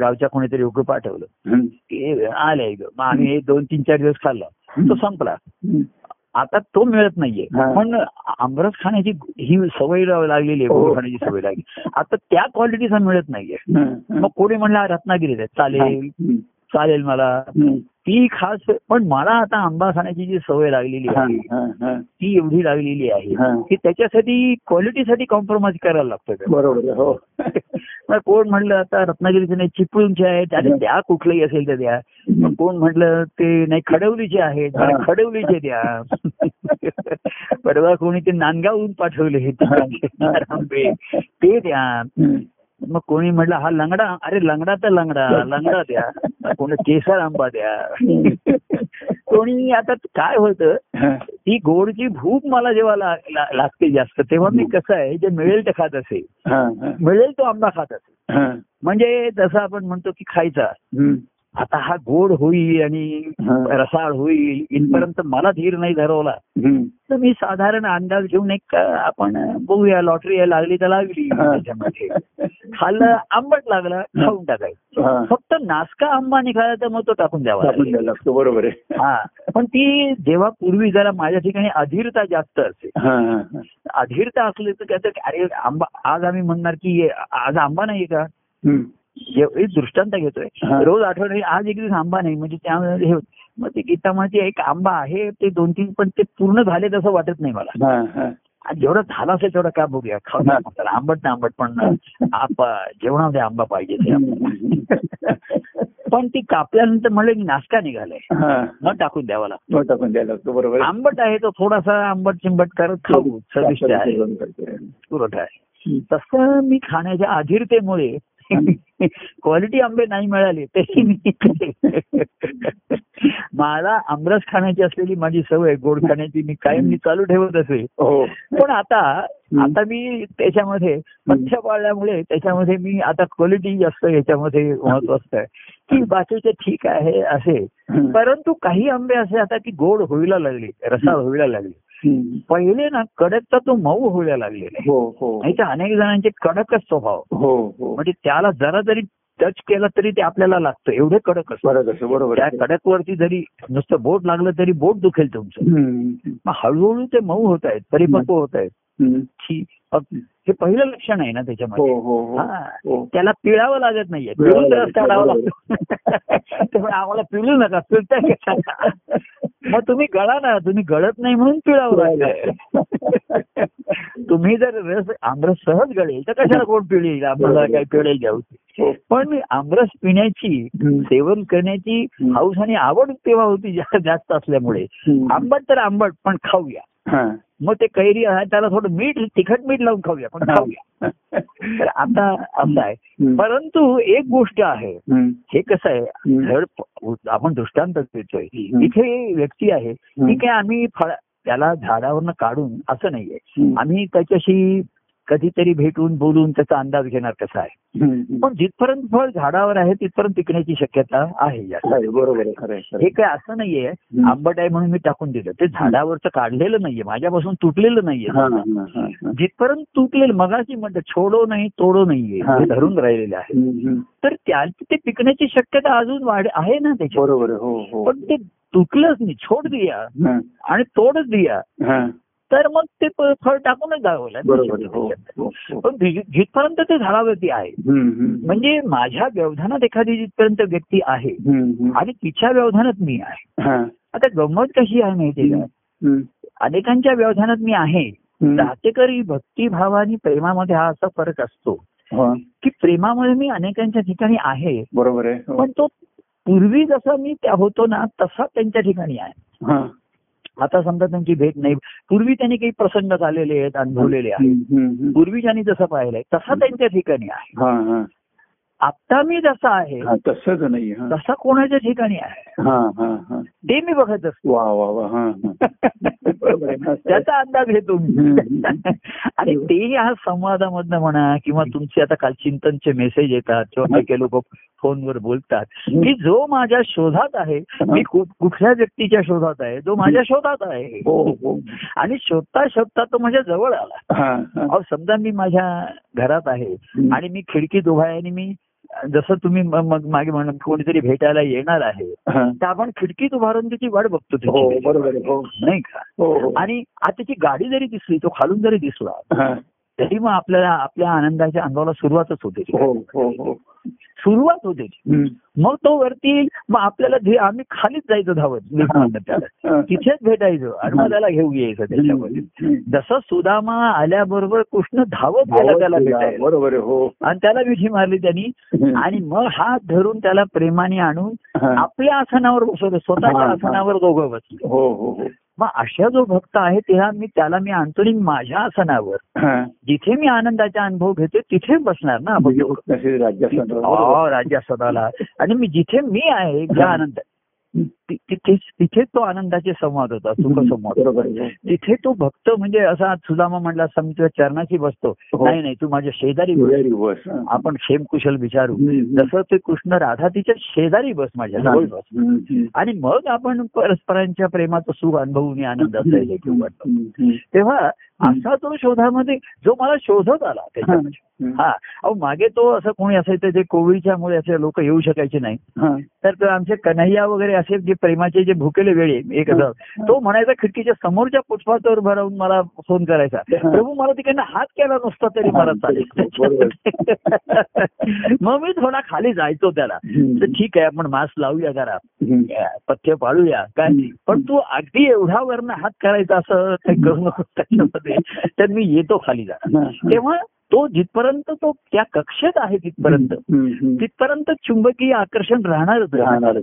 गावच्या कोणीतरी योग्य पाठवलं. ग मग आम्ही दोन तीन चार दिवस खाल्ला. तो संपला. आता तो मिळत नाहीये
हा.
पण आंबरस खाण्याची ही सवय लागलेली आहे
हो.
गोड खाण्याची सवय लागली आता त्या क्वालिटीचा मिळत नाहीये. मग कोणी म्हणलं रत्नागिरीत आहे चालेल. चालेल मला. ती खास पण मला आता आंबा खाण्याची जी सवय लागलेली आहे. ती एवढी लागलेली आहे. की त्याच्यासाठी क्वालिटीसाठी कॉम्प्रोमाइज करायला लागतं
बरोबर हो
कोण म्हणलं आता रत्नागिरीचे नाही चिपळूणचे आहेत आणि त्या कुठलंही असेल तर द्या कोण म्हणलं ते नाही खडवलीचे आहेत. खडवलीचे द्या परवा कोणी ते नांदगावहून पाठवले आंबे ते द्या. मग कोणी म्हटलं हा लंगडा अरे लंगडा तर लंगडा लंगडा द्या कोणी केसर आंबा द्या कोणी आता काय होतं
हा.
ती गोडची भूक मला जेव्हा लागते जास्त तेव्हा मी कसं आहे जे मिळेल ते खात असेल
हा.
मिळेल तो आंबा खात असेल
हा.
म्हणजे जसं आपण म्हणतो की खायचा. आता हा गोड होईल आणि. रसाळ होईल इथपर्यंत मला धीर नाही धरवला. तर मी साधारण अंदाज घेऊन एक आपण बघूया लॉटरी लागली तर लागली. त्याच्यामध्ये. खाल्लं आंबट लागला खाऊन टाकायचं. फक्त नासका आंबा निघाला तर मग तो टाकून द्यावा
लागतो बरोबर आहे.
हा. पण ती जेव्हा पूर्वी जरा माझ्या ठिकाणी अधीरता जास्त असते. अधीरता असले तर त्याचं अरे आंबा आज आम्ही म्हणणार की आज आंबा नाही का? एक दृष्टांत घेतोय
हा.
रोज आठवडे आज एक दिवस आंबा नाही म्हणजे त्यामध्ये हे. मग ते गीता म्हणते एक आंबा आहे ते दोन तीन पण ते पूर्ण झाले तसं वाटत नाही मला
हा, हा.
जेवढं झालं असेल तेवढं काय बघूया खाऊन
हा.
त्याला आंबट ना आंबट पण जेवणामध्ये आंबा पाहिजे ते. पण ती कापल्यानंतर म्हणलं की नाश्ता निघालाय
हा.
मग टाकून द्यावा लागतो
टाकून लागतो बरोबर आहे.
आंबट आहे तो थोडासा आंबट चिंबट करत खाऊ चविष्ट आहे
हम्म.
पुरवठा आहे तसं मी खाण्याच्या अधीरतेमुळे क्वालिटी आंबे नाही मिळाले तरी मी मला आमरस खाण्याची असलेली माझी सवय गोड खाण्याची मी कायम मी चालू ठेवत असे
हो.
पण आता आता मी त्याच्यामध्ये मध्य पाळल्यामुळे त्याच्यामध्ये मी आता क्वालिटी जास्त याच्यामध्ये महत्वाचं आहे. की बाकीचे ठीक आहे असे. परंतु काही आंबे असे आता की गोड होईला लागले रसाळ होईला लागले. पहिले ना कडकचा तो मऊ होईला लागलेला आहे.
हो हो.
नाही तर अनेक जणांचे कडकच स्वभाव.
हो हो.
म्हणजे त्याला जरा जरी टच केला तरी ते आपल्याला लागतं. एवढे कडक असतं
बरोबर
त्या. कडकवरती जरी नुसतं बोट लागलं तरी बोट दुखेल तुमचं. मग हळूहळू ते मऊ होत आहेत परिपक्व होत आहेत. हे पहिलं लक्षण आहे ना त्याच्यामध्ये.
हो हो
हा. त्याला पिळावं लागत नाहीये. पिळून
लागत नाही,
काढावा
बरोबर
लागतो त्यामुळे आम्हाला पिळू नका कशाला मग तुम्ही गळा ना तुम्ही गळत नाही म्हणून पिळावं लागतं तुम्ही जर रस आमरस सहज गळेल तर कशाला कोण पिळेल? आम्हाला काय पिळेल जाऊ. पण आमरस पिण्याची. सेवन करण्याची. हौस आणि आवड तेव्हा होती जास्त असल्यामुळे. आंबट तर आंबट पण खाऊया. मग ते कैरी आहे त्याला थोडं मीठ तिखट मीठ लावून खाऊया पण खाऊया तर आता असं आहे. परंतु एक गोष्ट आहे. हे कसं आहे आपण दृष्टांत देतोय. इथे व्यक्ती आहे. ठीक आहे आम्ही फळ त्याला झाडावरनं काढून असं नाहीये. आम्ही त्याच्याशी कधीतरी भेटून बोलून त्याचा अंदाज घेणार कसा आहे. पण जिथपर्यंत फळ झाडावर आहे तिथपर्यंत टिकण्याची शक्यता आहे
बरोबर
हे. काय असं नाहीये. आंबट आहे म्हणून मी टाकून दिलं. ते झाडावरचं काढलेलं नाहीये. माझ्यापासून तुटलेलं नाहीये. जिथपर्यंत तुटलेलं मगाशी म्हणतं छोडो नाही तोडो नाहीये. धरून राहिलेले आहे. तर त्या ते पिकण्याची शक्यता अजून वाढ आहे ना त्याची
बरोबर हो हो.
पण ते तुटलंच नाही. छोड दिया. आणि तोडच दिया. तर मग ते फळ टाकूनच जावं
बरोबर आहे हो हो, हो.
पण जिथपर्यंत ते झाडावरती आहे. म्हणजे माझ्या व्यवधानात एखादी जिथपर्यंत व्यक्ती आहे. आणि तिच्या व्यवधानात मी आहे. आता गंमत कशी आहे माहितीये का अनेकांच्या व्यवधानात मी आहे
हम्म.
दातेकरी भक्तिभाव आणि प्रेमामध्ये हा असा फरक असतो की प्रेमामध्ये मी अनेकांच्या ठिकाणी आहे
बरोबर आहे.
पण तो पूर्वी जसा मी त्या होतो ना तसा त्यांच्या ठिकाणी आहे
हा.
आता समजा त्यांची भेट नाही पूर्वी त्यांनी काही प्रसंग झालेले आहेत अनुभवलेले आहेत
हम्म.
पूर्वीच्यांनी जसं पाहिलंय तसा त्यांच्या ठिकाणी आहे. आता मी जसा आहे
हा, तसंच नाही हा.
तसा कोणाच्या ठिकाणी आहे?
हा, हा, हा.
ते मी बघत असतो.
वा वा हा, हा.
त्याचा अंदाज घेतो. आणि तेही ह्या संवादामधनं म्हणा किंवा तुमचे आता काल चिंतनचे मेसेज येतात किंवा काही काही लोक फोनवर बोलतात की जो माझ्या शोधात आहे मी कुठल्या व्यक्तीच्या शोधात आहे जो माझ्या शोधात आहे.
हो हो.
आणि शोधता शोधता तो माझ्या जवळ आला.
हा, हा.
अहो समजा मी माझ्या घरात आहे. आणि मी खिडकीत उभा आहे आणि मी जसं तुम्ही मग मागे म्हण कोणीतरी भेटायला येणार आहे. तर आपण खिडकीत उभारून त्याची वाट बघतो
हो हो
नाही का
हो
आणि आता त्याची गाडी जरी दिसली तो खालून जरी दिसला. तरी मग आपल्याला आपल्या आनंदाच्या अनुभवाला सुरुवातच होते
हो हो हो.
सुरुवात होते. मग तो वरती येईल मग आपल्याला आम्ही खालीच जायचं धावत त्याला. तिथेच भेटायचं. आणि मग त्याला घेऊन यायचं त्याच्यामध्ये. जसं सुदामा आल्याबरोबर कृष्ण धावत गेला त्याला
गेला.
भेटायला.
बरोबर हो.
आणि त्याला मिठी मारली त्यांनी. आणि मग हात धरून त्याला प्रेमाने आणून. आपल्या आसनावर बसवलं. स्वतःच्या. आसनावर दोघं बसले.
हो हो हो.
मग अशा जो भक्त आहे तेव्हा मी त्याला मी आणतो आणि माझ्या आसनावर. जिथे मी आनंदाचा अनुभव घेतो तिथे बसणार ना
म्हणजे
हो राज्या स्वतःला आणि मी जिथे मी आहे ज्या आनंद तिथेच तिथेच तो आनंदाचे संवाद होता सुख संवाद. तिथे तो भक्त म्हणजे असा सुदामा म्हणला समजा चरणाची बसतो
हो.
नाही नाही तू माझ्या शेजारी बस. आपण क्षेमकुशल विचारू. जसं ते कृष्ण राधा तिच्या शेजारी बस माझ्या जवळ बस. आणि मग आपण परस्परांच्या प्रेमाचं सुख अनुभवून
हम्म, हम्म.
तेव्हा असा तो शोधामध्ये जो मला शोधत आला त्याच्यामध्ये. हा अहो मागे तो असं कोणी असायचं जे कोविडच्या मुळे असे लोक येऊ शकायचे नाही. तर तो आमचे कन्हैया वगैरे असे जे प्रेमाचे जे भुकेले वेळे एक तो म्हणायचा खिडकीच्या समोरच्या फुटपाथवर उभा राहून मला फोन करायचा. प्रभू मला तिकडनं हात केला नसता तरी मला. चालेल. मग मी थोडा खाली जायचो त्याला. तर ठीक आहे आपण मास्क लावूया जरा. पथ्य पाळूया. काय. पण तू अगदी एवढा वरनं हात करायचा असं काही करू नको त्याच्यामध्ये. तर मी येतो खाली जा
हा.
तेव्हा तो जिथपर्यंत तो त्या कक्षेत आहे तिथपर्यंत. तिथपर्यंत चुंबकीय आकर्षण राहणारच
राहणार.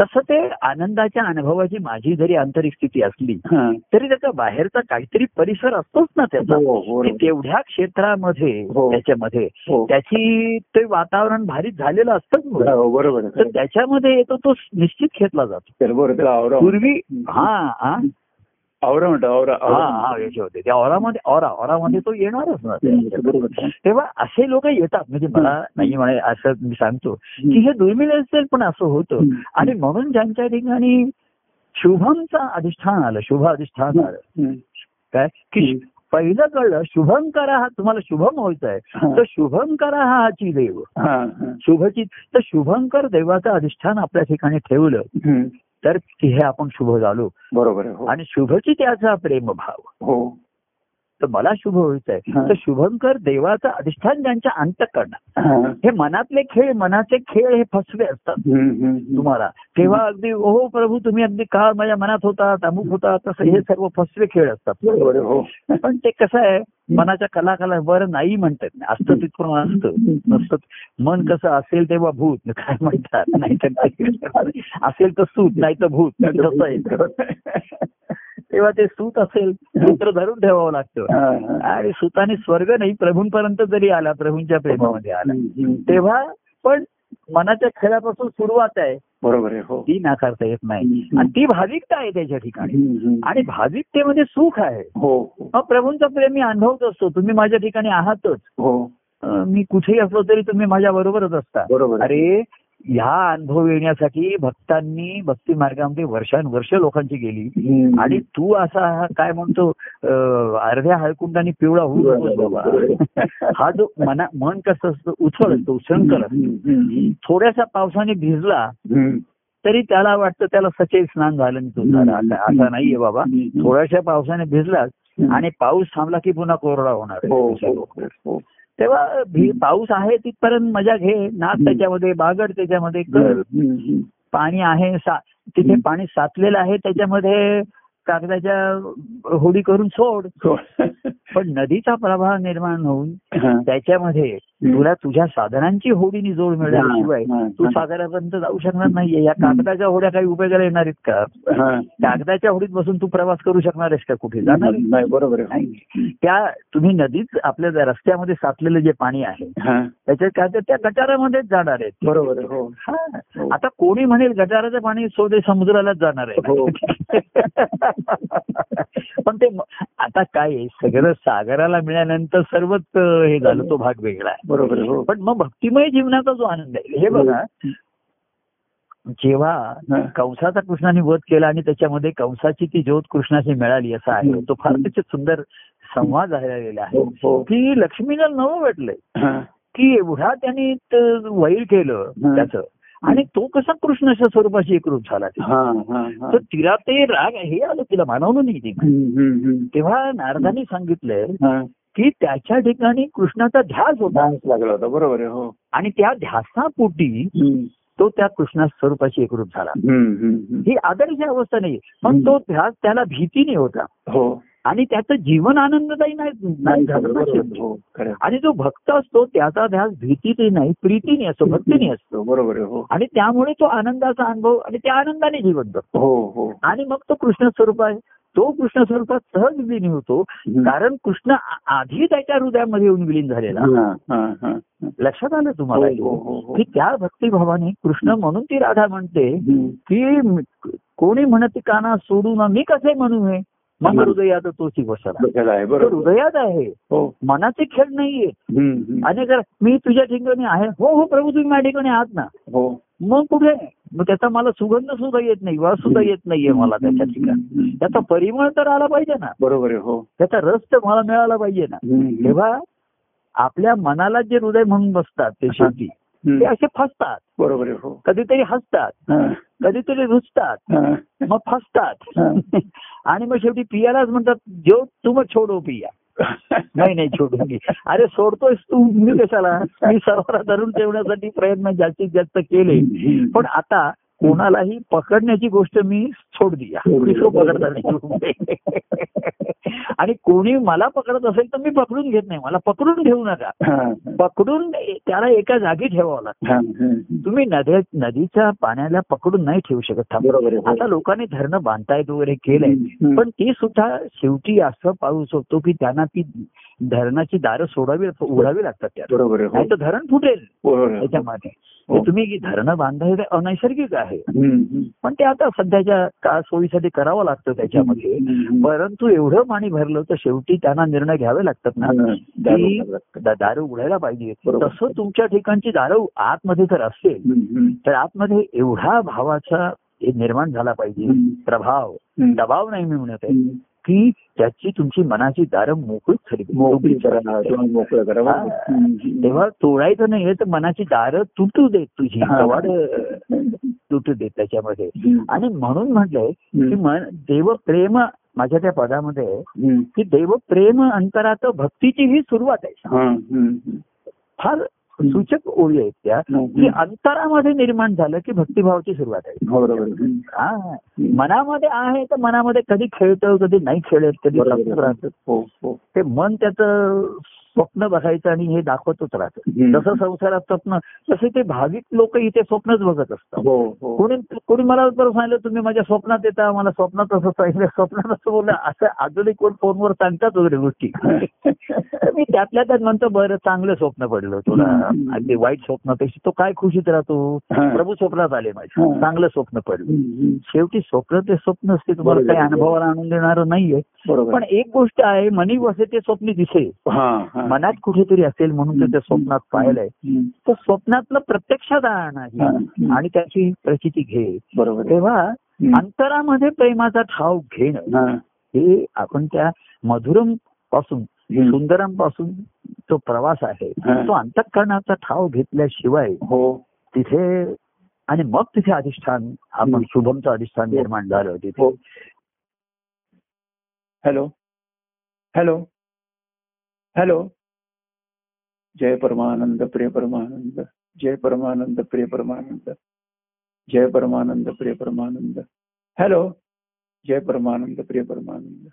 तसं ते आनंदाच्या अनुभवाची माझी जरी आंतरिक स्थिती असली
हा.
तरी त्याचा बाहेरचा काहीतरी परिसर असतोच ना त्याचा
हो,
की
बरोबर.
तेवढ्या क्षेत्रामध्ये
हो.
त्याच्यामध्ये
हो.
त्याची ते वातावरण भारीच झालेलं असतंच.
हो, बरोबर
तर. त्याच्यामध्ये येतो तो निश्चित घेतला जातो पूर्वी हा
म्हणतो आवरा
हा हा याचे होते त्या औरामध्ये औरा औरामध्ये तो येणारच ना. तेव्हा असे लोक येतात म्हणजे मला नाही म्हणे असं मी सांगतो की हे दुर्मिळ असेल पण असं होतं. आणि म्हणून ज्यांच्या ठिकाणी शुभमचा अधिष्ठान आलं शुभ अधिष्ठान आलं. काय की. पहिलं कळलं शुभंकरा हा तुम्हाला शुभम व्हायचं आहे. तर शुभंकरा हा हाची देव. शुभची तर शुभंकर देवाचं अधिष्ठान आपल्या ठिकाणी ठेवलं. तर हे आपण शुभ झालो.
बरोबर हो.
आणि शुभची त्याचा प्रेमभाव.
हो.
तर मला शुभ व्हायचं आहे. तर शुभंकर देवाचं अधिष्ठान ज्यांच्या अंतकरणात.
हा.
हे मनातले खेळ मनाचे खेळ हे फसवे असतात. तुम्हाला. तेव्हा अगदी हो प्रभू तुम्ही अगदी काळ माझ्या मनात होता अमुक होता तसं हे सर्व फसवे खेळ असतात.
हो.
पण ते कसं आहे मनाच्या कलाकाला बरं नाही म्हणतात. नाही. असतं. तिथून असतं नसतं. मन कसं असेल तेव्हा भूत. काय म्हणतात? नाही. तर असेल तर सूत नाही तर भूत तसं आहे. तेव्हा ते सूत असेल सूत्र धरून ठेवावं लागतं. आणि सुताने स्वर्ग नाही प्रभूंपर्यंत जरी आला प्रभूंच्या प्रेमामध्ये आला. तेव्हा पण मनाच्या खेळापासून सुरुवात आहे.
बरोबर आहे हो.
ती नाकारता येत नाही. आणि ती भाविकता आहे त्याच्या ठिकाणी. आणि भाविकतेमध्ये सुख आहे.
हो हो.
मग प्रभूंचा प्रेम मी अनुभवत असतो. तुम्ही माझ्या ठिकाणी आहातच.
हो.
मी कुठेही असलो तरी तुम्ही माझ्या बरोबरच असता.
बरोबर.
अरे ह्या अनुभव येण्यासाठी भक्तांनी भक्ती मार्गामध्ये वर्षानुवर्ष लोकांची गेली. आणि तू असा काय म्हणतो अर्ध्या हळकुंडाने पिवळा होऊ नकोस बाबा हा जो मना मन कसं असतं उथळ असतो उसळकर असतो. थोड्याशा पावसाने भिजला. तरी त्याला वाटतं त्याला सचेल स्नान झालं तो. असा नाहीये बाबा. थोड्याशा पावसाने
हम्म.
आणि पाऊस थांबला की पुन्हा कोरडा होणार तेव्हा भी- पाऊस आहे तिथपर्यंत मजा घे नाच त्याच्यामध्ये बागड त्याच्यामध्ये कर. पाणी आहे सा- तिथे पाणी साचलेलं आहे त्याच्यामध्ये कागदाच्या होडी करून सोड. पण नदीचा प्रवाह निर्माण होऊन. त्याच्यामध्ये तुला तुझ्या साधनांची होडीने जोड मिळाल्याशिवाय
हा, हा,
तू
हा.
सागरापर्यंत जाऊ शकणार नाहीये या कागदाच्या होड्या काही उपयोगाला येणार आहेत का
हा.
कागदाच्या होडीत बसून तू प्रवास करू शकणार आहेस का कुठे जाणार?
नाही बरोबर.
त्या तुम्ही नदीत आपल्या रस्त्यामध्ये साचलेलं जे पाणी आहे
हा.
त्याच्यात काय तर त्या गटारामध्येच जाणार आहेत
बरोबर हो
हा.
हो.
आता कोणी म्हणेल गटाराचं पाणी सोडे समुद्रालाच जाणार
हो.
आहे पण ते आता काय आहे, सगळं सागराला मिळाल्यानंतर सर्वच हे झालं तो भाग वेगळा आहे
बरोबर हो
पण मग भक्तिमय जीवनाचा जो आनंद आहे हे बघा जेव्हा. कंसाचा कृष्णाने वध केला आणि त्याच्यामध्ये कंसाची ती ज्योत कृष्णाशी मिळाली असा आहे. तो फार त्याचे सुंदर संवाद झालेला आहे
हो, हो.
की लक्ष्मीला नवं वाटलंय. की एवढा त्यांनी त- वैर केलं. त्याचं आणि तो कसा कृष्णाच्या स्वरूपाशी एकरूप झाला. तर तिला ते राग हे आलं तिला मानवलं नाही ती. तेव्हा नारदानी सांगितलंय. की त्याच्या ठिकाणी कृष्णाचा ध्यास होता.
लागला होता. बरोबर हो.
आणि त्या ध्यासापोटी तो त्या कृष्णा स्वरूपाशी एकरूप झाला. ही आदर्श अवस्था नाही पण. तो ध्यास त्याला भीतीने होता.
हो.
आणि त्याचं जीवन आनंददायी नाही.
हो
आणि जो भक्त असतो त्याचा ध्यास भीतीने नाही प्रीतीने असतो भक्तीने असतो.
बरोबर हो.
आणि त्यामुळे तो आनंदाचा अनुभव आणि त्या आनंदाने जीवन जगतो.
हो हो.
आणि मग तो कृष्ण स्वरूप आहे. तो कृष्ण स्वरूपात सहज विलीन होतो. कारण कृष्ण आधी त्याच्या हृदयामध्ये येऊन विलीन झालेला. लक्षात आलं तुम्हाला?
हो, हो, हो.
की त्या भक्तिभावाने कृष्ण म्हणून ती राधा म्हणते. की कोणी म्हणत काना सोडू ना मी कसे म्हणू हे? मग. हृदयात तोची बसला हृदयात आहे
हो.
मनाचे खेळ नाहीये. जर मी तुझ्या ठिकाणी आहे हो हो प्रभू तुम्ही माझ्या ठिकाणी आहात ना.
हो.
मग कुठे? मग त्याचा मला सुगंध सुद्धा येत नाही वास सुद्धा येत नाहीये मला त्याच्या ठिकाणी. त्याचा परिमळ तर आला पाहिजे ना.
बरोबर आहे हो.
त्याचा रस तर मला मिळाला पाहिजे ना. तेव्हा आपल्या मनाला जे हृदय म्हणून बसतात ते शेवटी
हम्म.
ते असे फसतात.
बरोबर आहे हो.
कधीतरी हसतात कधीतरी रुचतात. मग फसतात. आणि मग शेवटी पियालाच म्हणतात जो तू मग छोडो पिया. नाही नाही छोडून अरे सोडतोयस तू. मी कशाला? मी सर्वांना धरून ठेवण्यासाठी प्रयत्न जास्तीत जास्त केले. पण आता कोणालाही पकडण्याची गोष्ट मी सोड दिया. पकडता नाही. आणि कोणी मला पकडत असेल तर मी पकडून घेत नाही. मला पकडून ठेवू नका. पकडून त्याला एका जागी ठेवावं लागतं. तुम्ही नद्या नदीच्या पाण्याला पकडून नाही ठेवू शकत. आता लोकांनी धरणं बांधतायत वगैरे केलंय. पण ती सुद्धा शेवटी असं पाऊस होतो की त्यांना ती धरणाची दारं सोडावी उघडावी लागतात त्यात
बरोबर हो.
नाही तर धरण फुटेल त्याच्यामध्ये
हो.
ते तुम्ही धरणं बांधाय ते अनैसर्गिक आहे. पण ते आता सध्याच्या काळ सोयीसाठी करावं लागतं त्याच्यामध्ये. परंतु एवढं पाणी भरलं तर शेवटी त्यांना निर्णय घ्यावे लागतात ना
हा,
की
दारू
उघडायला पाहिजे. तसं तुमच्या ठिकाणची दारं आतमध्ये जर असेल. तर आतमध्ये एवढा भावाचा हे निर्माण झाला पाहिजे. प्रभाव. दबाव नाही मी म्हणत आहे. की त्याची तुमची मनाची दारं
मोकळी किंवा मोकळं करा.
तेव्हा तोडायचं नाहीये तर मनाची दारं तुटू देत तुझी. कवाड तुटू देत त्याच्यामध्ये. आणि म्हणून म्हटलंय की. मन देव प्रेम माझ्या त्या पदामध्ये. की देव प्रेम अंतराचं भक्तीची ही सुरुवात आहे
हा.
फार सूचक ओळी आहेत त्या. की अंतरामध्ये निर्माण झालं की भक्तिभावाची सुरुवात आहे. हा. मनामध्ये आहे तर मनामध्ये कधी खेळतं कधी नाही खेळत कधी
हो हो
ते मन त्याचं स्वप्न बघायचं आणि हे दाखवतच राहतं. जसं संसारात स्वप्न तसे ते भाविक लोक इथे स्वप्नच बघत असतात.
हो हो.
कोणी कोणी मला बरं सांगितलं तुम्ही माझ्या स्वप्नात येता मला स्वप्नात असं सांगितलं स्वप्नात असं बोललं असं अजूनही कोण फोनवर सांगतात वगैरे गोष्टी. मी त्यातल्या त्यात म्हणतो बरं चांगलं स्वप्न पडलं तुला. अगदी वाईट स्वप्नापेक्षा तो काय खुशीत राहतो. प्रभू स्वप्नात आले माझ्या.
हा.
चांगलं स्वप्न पडलं. शेवटी स्वप्न ते स्वप्न असते. तुम्हाला. काही अनुभवाला आणून देणारं नाहीये. पण एक गोष्ट आहे मनी वसे ते स्वप्न दिसे मनात कुठेतरी असेल म्हणून ते त्या स्वप्नात पाहिलंय. तर स्वप्नातलं प्रत्यक्षात आण
हा.
आहे आणि त्याची प्रचिती घे
बरोबर.
तेव्हा. अंतरामध्ये प्रेमाचा ठाव घेणं
हा.
हे आपण त्या मधुरमपासून. सुंदरमपासून तो प्रवास आहे
हा.
तो अंतःकरणाचा ठाव घेतल्याशिवाय
हो
तिथे आणि मग तिथे अधिष्ठान आपण. शुभमचं अधिष्ठान निर्माण झालं तिथे
हो हॅलो हॅलो हॅलो. जय परमानंद प्रिय परमानंद जय परमानंद प्रिय परमानंद जय परमानंद प्रिय परमानंद. हॅलो. जय परमानंद प्रिय परमानंद.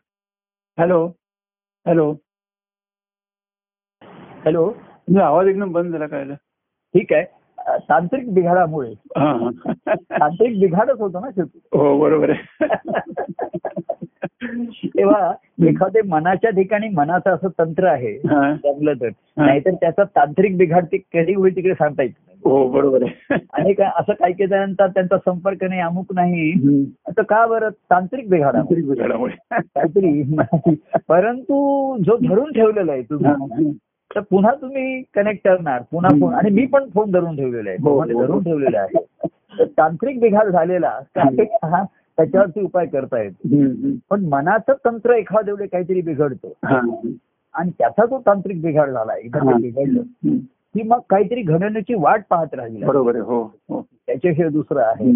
हॅलो. हॅलो.
हॅलो.
तुझा आवाज एकदम बंद झाला काय
ठीक आहे. तांत्रिक बिघाडामुळे. तांत्रिक बिघाडच होतो ना शेवटी.
हो बरोबर आहे.
तेव्हा एखादे मनाच्या ठिकाणी मनाचं असं तंत्र आहे
हा.
जमलं तर
हा.
नाहीतर त्याचा तांत्रिक बिघाड ते कधी होईल तिकडे सांगता येत नाही
हो बरोबर आहे
आणि काय असं काही काही जणांचा त्यांचा संपर्क नाही अमुक नाही. आता का बरं तांत्रिक बिघाड आहे.
तांत्रिक बिघाडामुळे
काहीतरी परंतु जो धरून ठेवलेला आहे
हा.
तुम्ही तर पुन्हा तुम्ही कनेक्ट करणार पुन्हा फोन आणि मी पण फोन धरून ठेवलेला आहे
हो,
फोन
हो.
धरून ठेवलेला आहे तर तांत्रिक बिघाड झालेला तर हा त्याच्यावरती उपाय करता येतो. पण मनाचं तंत्र एखाद्या वेळी काहीतरी बिघडतं. आणि त्याचा जो तांत्रिक बिघाड झाला ते
हा.
बिघडलं. की मग काहीतरी घडण्याची वाट पाहत राहिली
बरोबर आहे हो हो
त्याच्याशिवाय दुसरं आहे.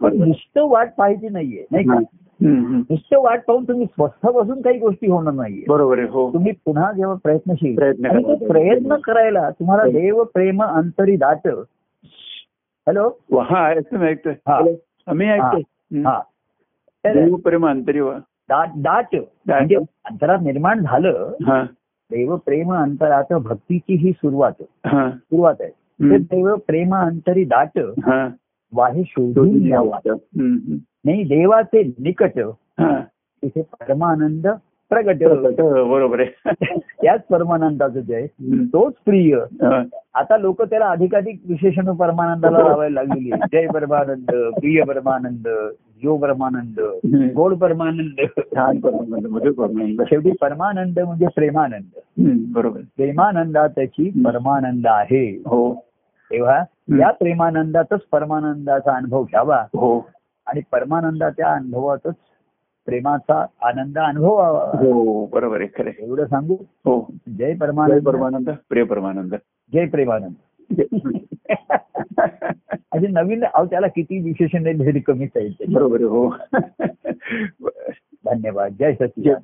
पण. नुसतं वाट पाहायची नाहीये नाही. का. नुसतं वाट पाहून तुम्ही स्वस्थ बसून काही गोष्टी होणार नाहीये
बरोबर आहे हो
तुम्ही पुन्हा जेव्हा प्रयत्नशील
प्रयत्न.
तो प्रयत्न करायला तुम्हाला देव प्रेम अंतरी दाट हॅलो
हा ऐकतो मी ऐकतोय
हा.
मी ऐकतोय.
हा तर
देव प्रेम अंतरी
दाट दाट. म्हणजे अंतरात निर्माण झालं
हा.
देव प्रेम अंतरात भक्तीची ही सुरुवात.
हा.
सुरुवात आहे. ते देव प्रेम अंतरी दाट
हा.
वाहे शोधून नाही देवाचे निकट.
हा.
तिथे परमानंद प्रगट.
बरोबर आहे.
त्याच परमानंदाचं जे आहे. तोच प्रिय.
हा.
आता लोक त्याला अधिकाधिक विशेषण परमानंदाला लावायला लागलेली. जय परमानंद प्रिय परमानंद. जो परमानंद. गोड परमानंद.
छान परमानंद मधुर परमानंद.
शेवटी परमानंद म्हणजे प्रेमानंद.
बरोबर.
त्याची परमानंद आहे.
हो.
तेव्हा या प्रेमानंदातच परमानंदाचा अनुभव घ्यावा.
हो.
आणि परमानंदाच्या अनुभवातच प्रेमाचा आनंद अनुभवावा.
हो बरोबर आहे खरं.
एवढं सांगू?
हो.
जय
जय
परमानंद
परमानंद प्रिय परमानंद.
जय प्रेमानंद. असे नवीन अहो त्याला किती विशेषण भेद कमीच आहे
बरोबर हो.
धन्यवाद. जय सचिन